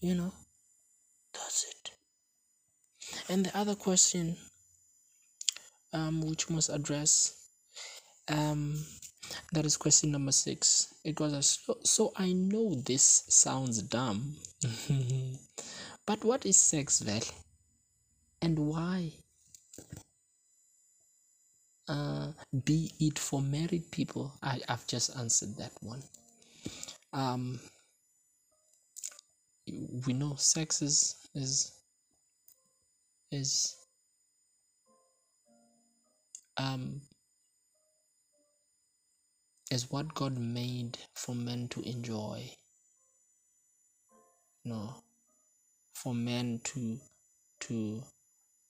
You know, that's it. And the other question, um, which must address, um, that is question number six. It goes as so, so I know this sounds dumb, but what is sex, Vel? And why? Uh, be it for married people. I, I've just answered that one. Um, we know sex is is is um is what God made for men to enjoy. no for men to to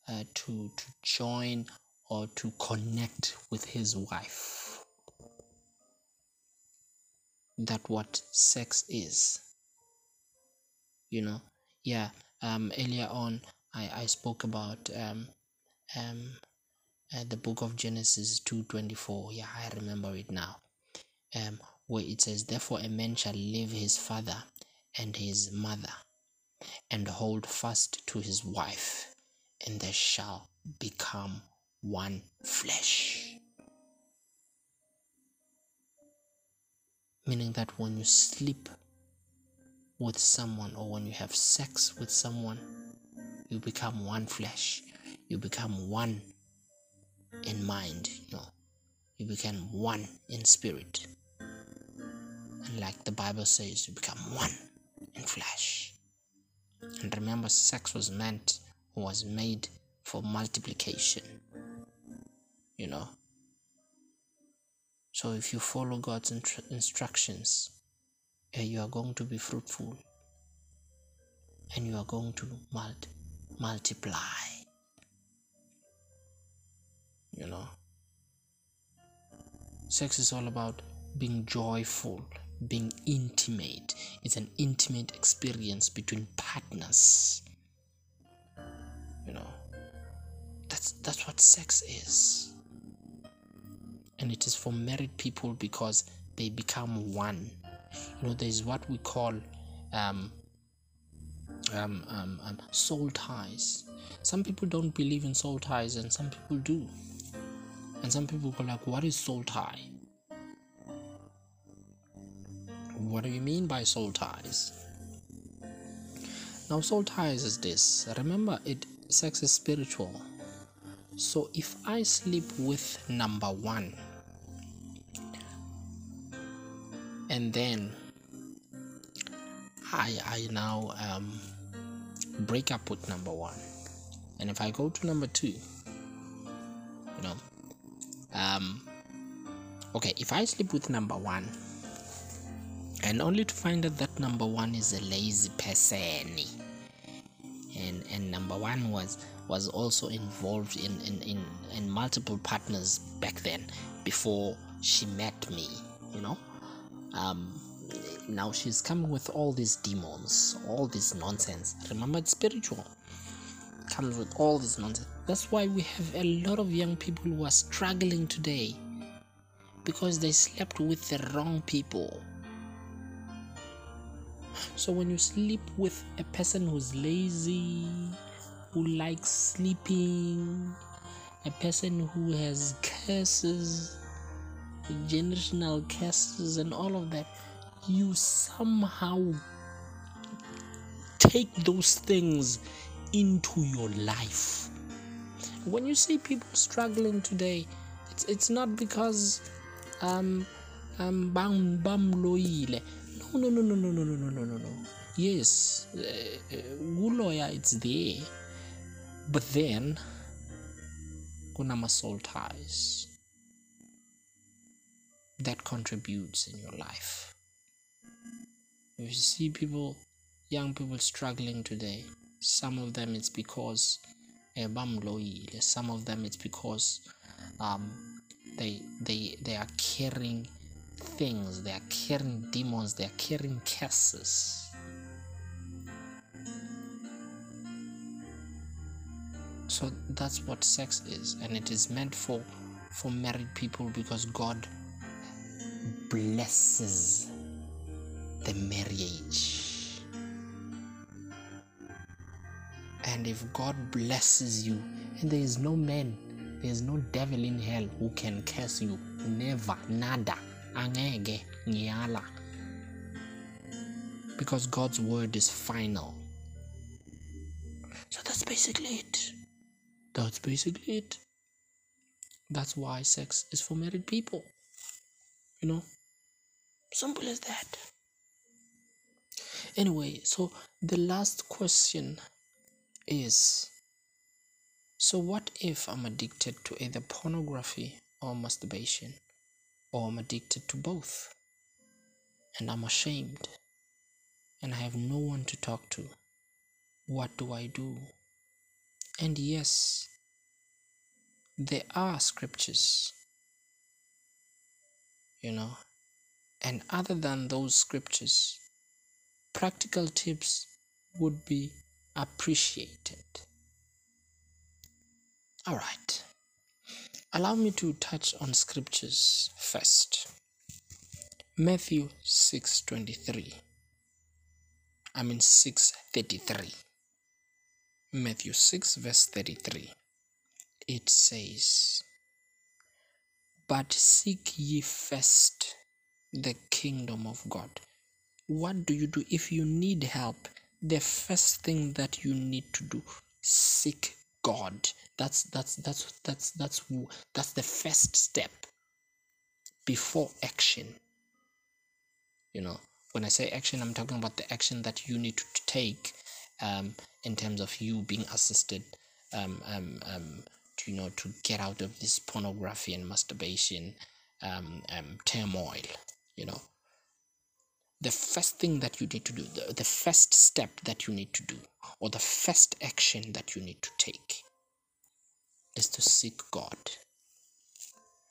uh, to to join or to connect with his wife. That what sex is. You know, yeah. Um, earlier on, I I spoke about um um uh, the book of Genesis two twenty four. Yeah, I remember it now. Um, where it says, "Therefore a man shall leave his father and his mother, and hold fast to his wife, and they shall become one flesh. Meaning that when you sleep with someone or when you have sex with someone, you become one flesh. You become one in mind, you know. You become one in spirit. And like the Bible says, you become one in flesh. And remember, sex was meant, was made for multiplication you know. So if you follow God's instructions, uh, you are going to be fruitful and you are going to multi- multiply. You know, sex is all about being joyful, being intimate. It's an intimate experience between partners. You know, that's that's what sex is and it is for married people because they become one. You know, there's what we call um, um, um, um, soul ties. Some people don't believe in soul ties, and some people do. And some people go like, "What is soul tie? What do you mean by soul ties?" Now, soul ties is this. Remember, it sex is spiritual. So if I sleep with number one, and then I I now um, break up with number one, and if I go to number two, you know, um, okay, if I sleep with number one, and only to find out that number one is a lazy person, and and number one was was also involved in in in, in multiple partners back then before she met me, you know um, now she's coming with all these demons, all this nonsense. Remember, it's spiritual. Comes with all this nonsense. That's why we have a lot of young people who are struggling today because they slept with the wrong people. So when you sleep with a person who's lazy, who likes sleeping, a person who has curses, generational curses and all of that, you somehow take those things into your life. When you see people struggling today, it's it's not because um um bam bam loile. No no no no no no no no no no. Yes, uh, uh, it's there, but then kuna soul ties that contributes in your life. If you see people, young people struggling today, some of them it's because eh, some of them it's because um, they they they are carrying things, they are carrying demons, they are carrying curses. So that's what sex is, and it is meant for for married people because God blesses the marriage. And if God blesses you, and there is no man, there is no devil in hell who can curse you. Never, nada, angege, nyala. Because God's word is final. So that's basically it. That's basically it. That's why sex is for married people. You know? Simple as that. Anyway, so the last question is so what if I'm addicted to either pornography or masturbation? Or I'm addicted to both? And I'm ashamed and I have no one to talk to. What do I do? And yes, there are scriptures, you know, and other than those scriptures, practical tips would be appreciated. All right. Allow me to touch on scriptures first. Matthew 6:23. I mean 6:33. Matthew 6 verse 33. It says, "But seek ye first the kingdom of God." What do you do if you need help? The first thing that you need to do, seek God. That's that's that's that's that's that's the first step before action. You know, when I say action, I'm talking about the action that you need to take um, in terms of you being assisted um, um, um, to you know to get out of this pornography and masturbation um, um, turmoil. You know, the first thing that you need to do, the, the first step that you need to do, or the first action that you need to take is to seek God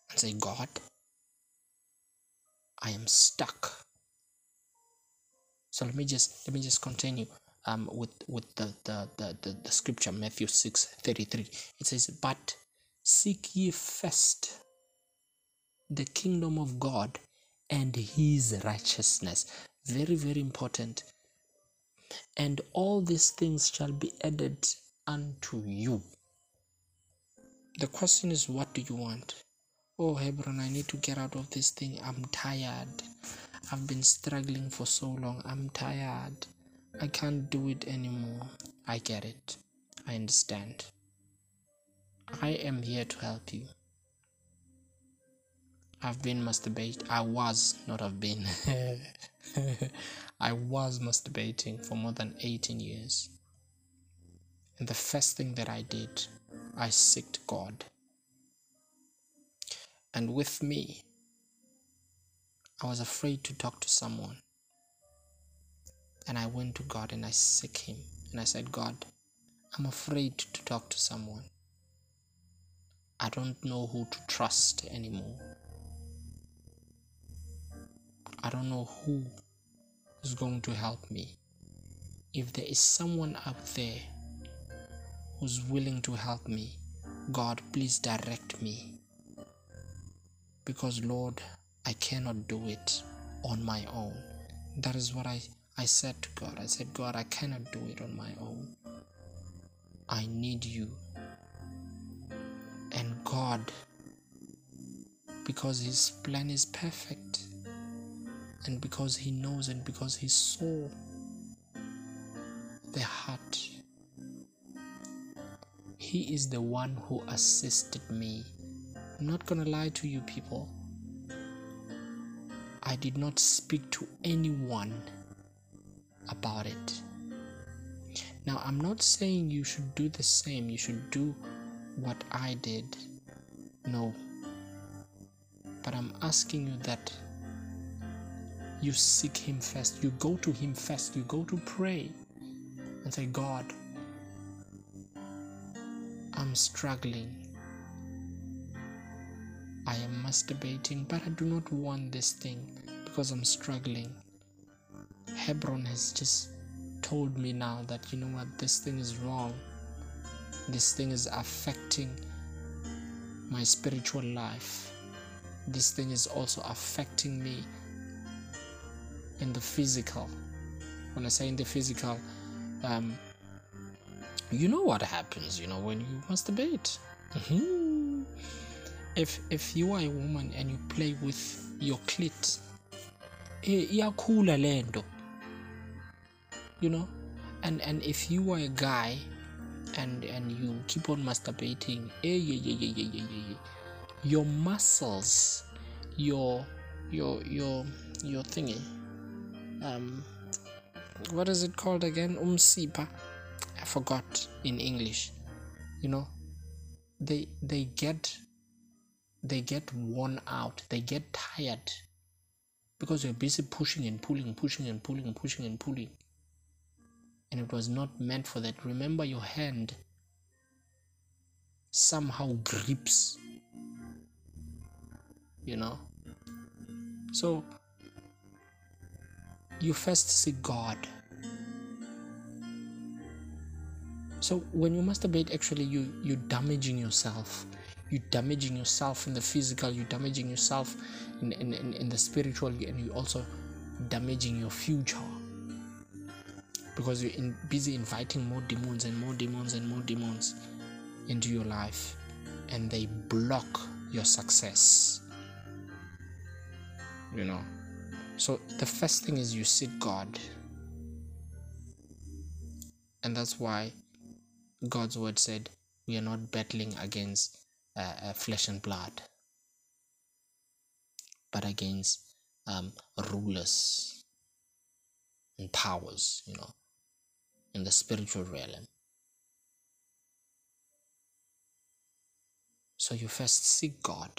and say, God, I am stuck. So let me just let me just continue um, with with the the, the, the, the scripture Matthew 6 33. It says, But seek ye first the kingdom of God and his righteousness. Very, very important. And all these things shall be added unto you. The question is, what do you want? Oh, Hebron, I need to get out of this thing. I'm tired. I've been struggling for so long. I'm tired. I can't do it anymore. I get it. I understand. I am here to help you. I've been masturbating. I was, not have been. I was masturbating for more than 18 years. And the first thing that I did, I sought God. And with me, I was afraid to talk to someone. And I went to God and I seek Him. And I said, God, I'm afraid to talk to someone. I don't know who to trust anymore. I don't know who is going to help me. If there is someone out there who's willing to help me, God, please direct me. Because, Lord, I cannot do it on my own. That is what I, I said to God. I said, God, I cannot do it on my own. I need you. And God, because His plan is perfect, and because he knows and because he saw the heart. He is the one who assisted me. I'm not gonna lie to you people. I did not speak to anyone about it. Now, I'm not saying you should do the same, you should do what I did. No. But I'm asking you that you seek Him first. You go to Him first. You go to pray and say, God, I'm struggling. I am masturbating, but I do not want this thing because I'm struggling. Hebron has just told me now that you know what, this thing is wrong. This thing is affecting my spiritual life. This thing is also affecting me in the physical. When I say in the physical, um, you know what happens, you know, when you masturbate. Mm-hmm. If if you are a woman and you play with your clit, iyakhula lento. You know, and and if you are a guy and and you keep on masturbating, eh, yeah, yeah, yeah, yeah, yeah, yeah, your muscles, your your your your thingy. Um, what is it called again? Umsipa. I forgot in English. You know, they they get they get worn out. They get tired because you're busy pushing and pulling, pushing and pulling, pushing and pulling. And it was not meant for that. Remember, your hand somehow grips, you know. So, you first see God. So when you masturbate, actually you you're damaging yourself. You're damaging yourself in the physical. You're damaging yourself in in, in, in the spiritual, and you're also damaging your future because you're in, busy inviting more demons and more demons and more demons into your life, and they block your success. You know. So the first thing is you seek God. And that's why God's word said we are not battling against uh, uh, flesh and blood, but against um, rulers and powers, you know, in the spiritual realm. So you first seek God.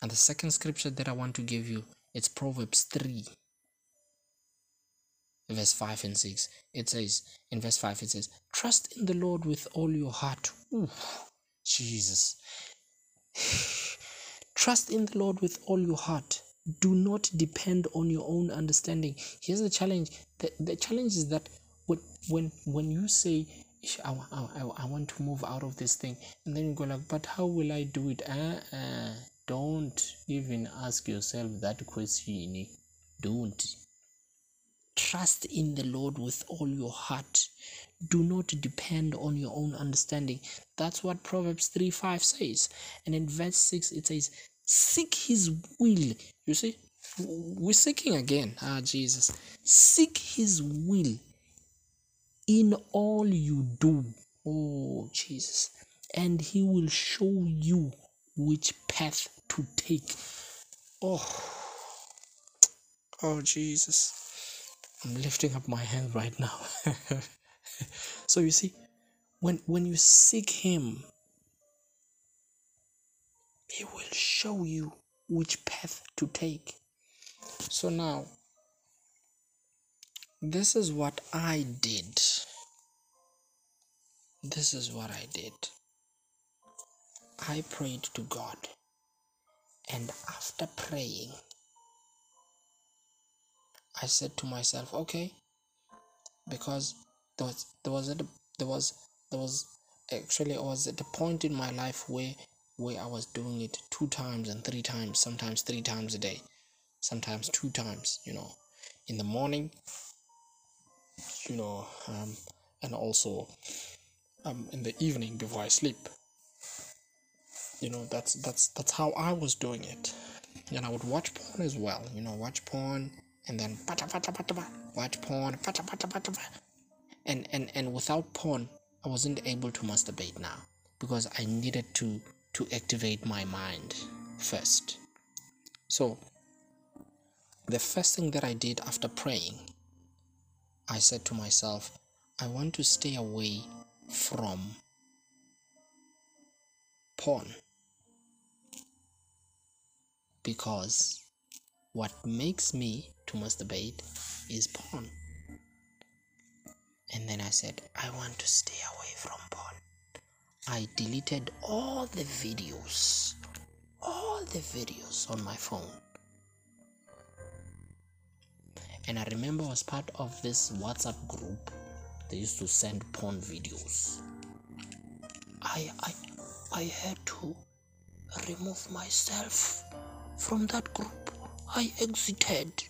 And the second scripture that I want to give you it's Proverbs 3, verse 5 and 6. It says, in verse 5, it says, Trust in the Lord with all your heart. Ooh, Jesus. Trust in the Lord with all your heart. Do not depend on your own understanding. Here's the challenge. The, the challenge is that when when when you say I, I, I want to move out of this thing and then you go like but how will i do it uh-uh. Don't even ask yourself that question. Don't. Trust in the Lord with all your heart. Do not depend on your own understanding. That's what Proverbs 3 5 says. And in verse 6, it says, Seek his will. You see, we're seeking again. Ah, Jesus. Seek his will in all you do. Oh, Jesus. And he will show you which path to take. Oh, oh, Jesus. I'm lifting up my hand right now. so you see, when when you seek him, he will show you which path to take. So now, this is what I did. This is what I did. I prayed to God. And after praying, I said to myself, okay, because there was there was a, there was there was actually I was at a point in my life where where I was doing it two times and three times, sometimes three times a day, sometimes two times, you know, in the morning, you know, um, and also um, in the evening before I sleep. You know that's that's that's how i was doing it. And i would watch porn as well you know watch porn and then watch porn and and and without porn i wasn't able to masturbate now because i needed to to activate my mind first so the first thing that i did after praying i said to myself i want to stay away from porn because what makes me to masturbate is porn. And then I said, I want to stay away from porn. I deleted all the videos, all the videos on my phone. And I remember I was part of this WhatsApp group. They used to send porn videos. I I I had to remove myself from that group. I exited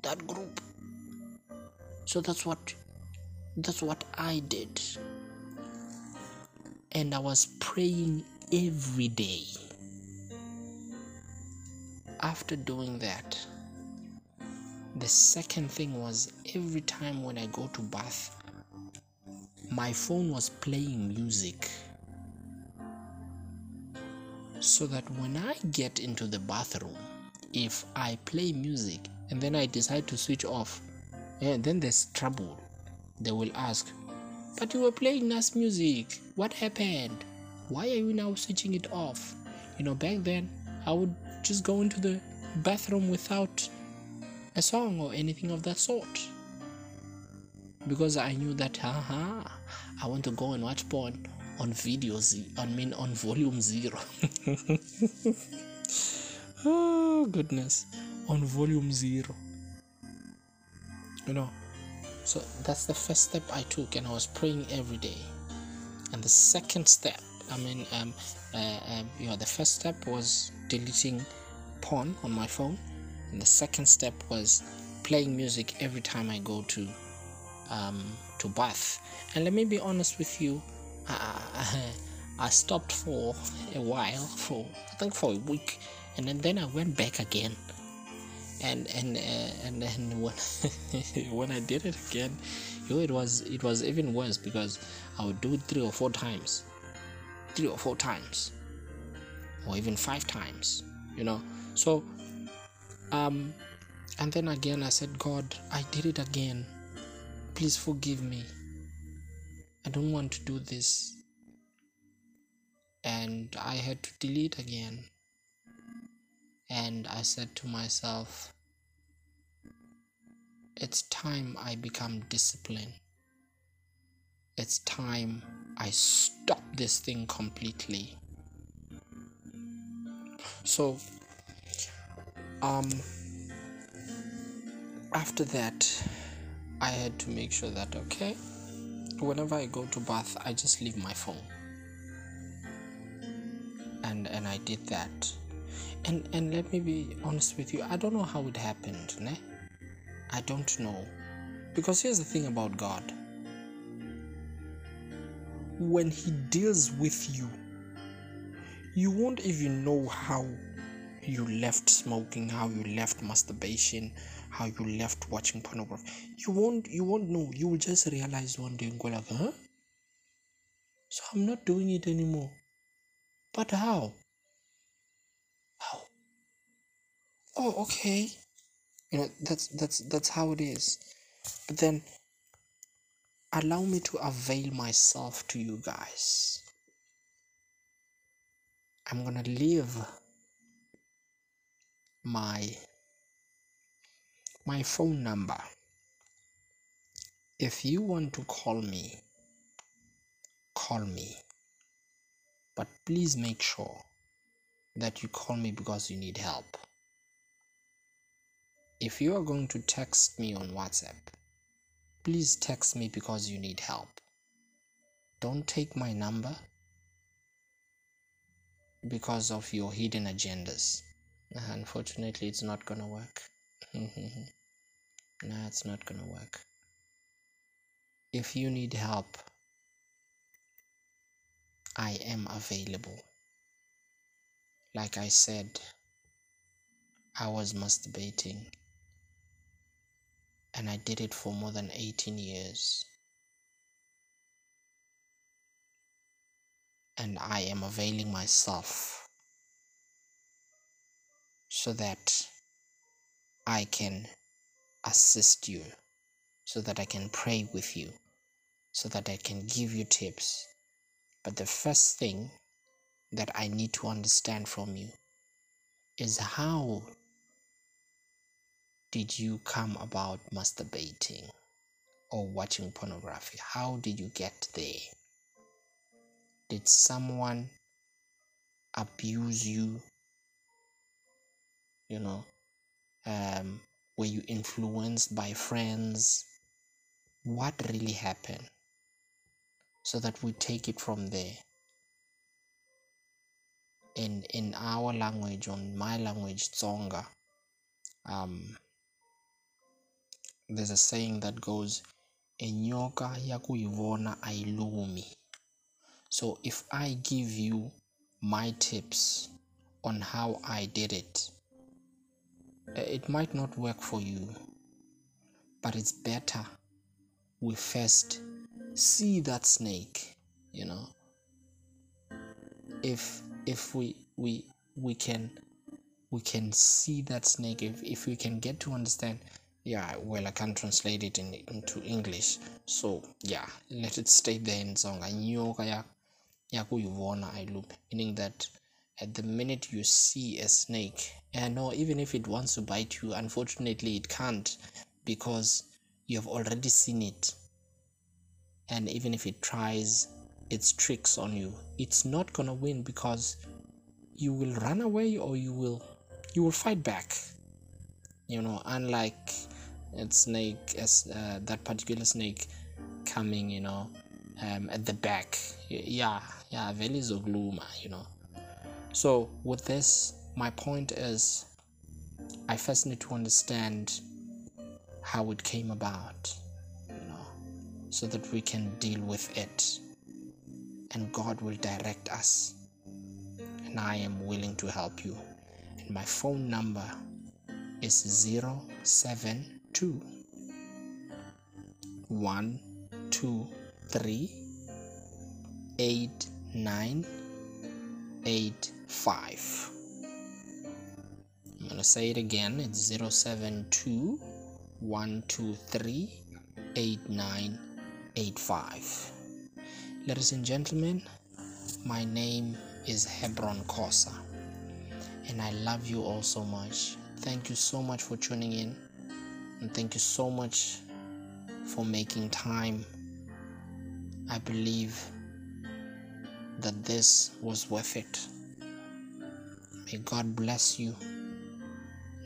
that group. So that's what that's what I did. And I was praying every day. After doing that, the second thing was every time when I go to bath, my phone was playing music so that when I get into the bathroom, if I play music and then I decide to switch off, eh, then there's trouble. They will ask, But you were playing nice music. What happened? Why are you now switching it off? You know, back then I would just go into the bathroom without a song or anything of that sort. Because I knew that, haha, I want to go and watch porn on video z I mean on volume zero. oh goodness, on volume zero. You know, so that's the first step I took, and I was praying every day. And the second step, I mean, um, uh, um, you know, the first step was deleting porn on my phone, and the second step was playing music every time I go to um, to bath. And let me be honest with you, I, I stopped for a while, for I think for a week, and then, then I went back again. And and and then when when I did it again, you know, it was it was even worse because I would do it three or four times, three or four times, or even five times. You know, so um, and then again I said, God, I did it again. Please forgive me. I don't want to do this. And I had to delete again. And I said to myself, it's time I become disciplined. It's time I stop this thing completely. So, um, after that, I had to make sure that okay, whenever I go to bath, I just leave my phone. And and I did that. And and let me be honest with you, I don't know how it happened, ne? I don't know. Because here's the thing about God. When he deals with you, you won't even know how you left smoking, how you left masturbation, how you left watching pornography. You won't you won't know. You will just realize one day and go like, huh? So I'm not doing it anymore. But? How? Oh, okay. You know, that's that's that's how it is. But then allow me to avail myself to you guys. I'm gonna leave my my phone number. If you want to call me, call me. But please make sure that you call me because you need help. If you are going to text me on WhatsApp, please text me because you need help. Don't take my number because of your hidden agendas. Unfortunately, it's not to work. no, it's not gonna work. If you need help, I am available. Like I said, I was masturbating and I did it for more than 18 years. And I am availing myself so that I can assist you, so that I can pray with you, so that I can give you tips. But the first thing that I need to understand from you is how did you come about masturbating or watching pornography? How did you get there? Did someone abuse you? You know, um, were you influenced by friends? What really happened? So that we take it from there. In in our language, on my language, Tsonga, um, there's a saying that goes, "Enyoka yakuyivona ailumi." So if I give you my tips on how I did it, uh, it might not work for you, but it's better we first see that snake, you know. If if we we we can we can see that snake if, if we can get to understand yeah well i can't translate it in, into english. So yeah let it stay there in Tsonga. Nyoka yakuyivona ayilupe meaning that at the minute you see a snake and no even if it wants to bite you unfortunately it can't because you have already seen it. And even if it tries its tricks on you it's not gonna win because you will run away or you will you will fight back. You know unlike snake as uh, that particular snake coming you know um, at the back. Yeah yeah very zogluma you know. So with this my point is i first need to understand how it came about you know so that we can deal with it. And god will direct us. And i am willing to help you. And my phone number is 072 123 8985 I'm gonna say it again. It's 072 123 8985 ladies and gentlemen my name is Hebron Khosa and I love you all so much. Thank you so much for tuning in and thank you so much for making time I believe that this was worth it may God bless you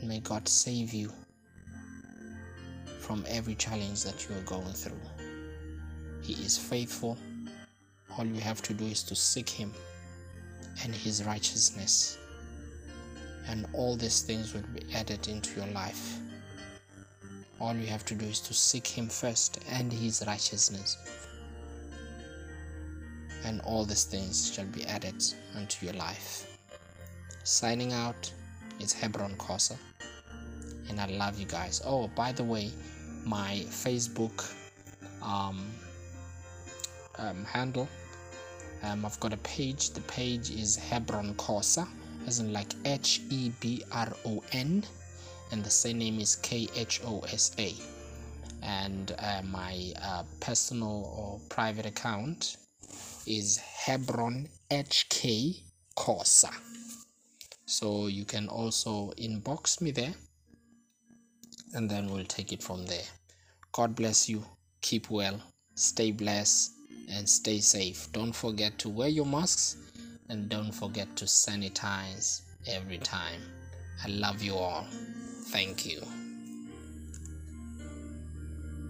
may God save you from every challenge that you are going through. He is faithful. All you have to do is to seek Him and His righteousness, and all these things will be added into your life. All you have to do is to seek Him first and His righteousness, and all these things shall be added unto your life. Signing out, is Hebron Khosa, and I love you guys. Oh, by the way, my Facebook um, um, handle. Um, I've got a page. The page is Hebron Khosa, as in like H E B R O N, and the surname is K H O S A. And uh, my uh, personal or private account is Hebron HK Khosa. So you can also inbox me there and then we'll take it from there. God bless you. Keep well, stay blessed, and stay safe. Don't forget to wear your masks and don't forget to sanitize every time. I love you all. Thank you.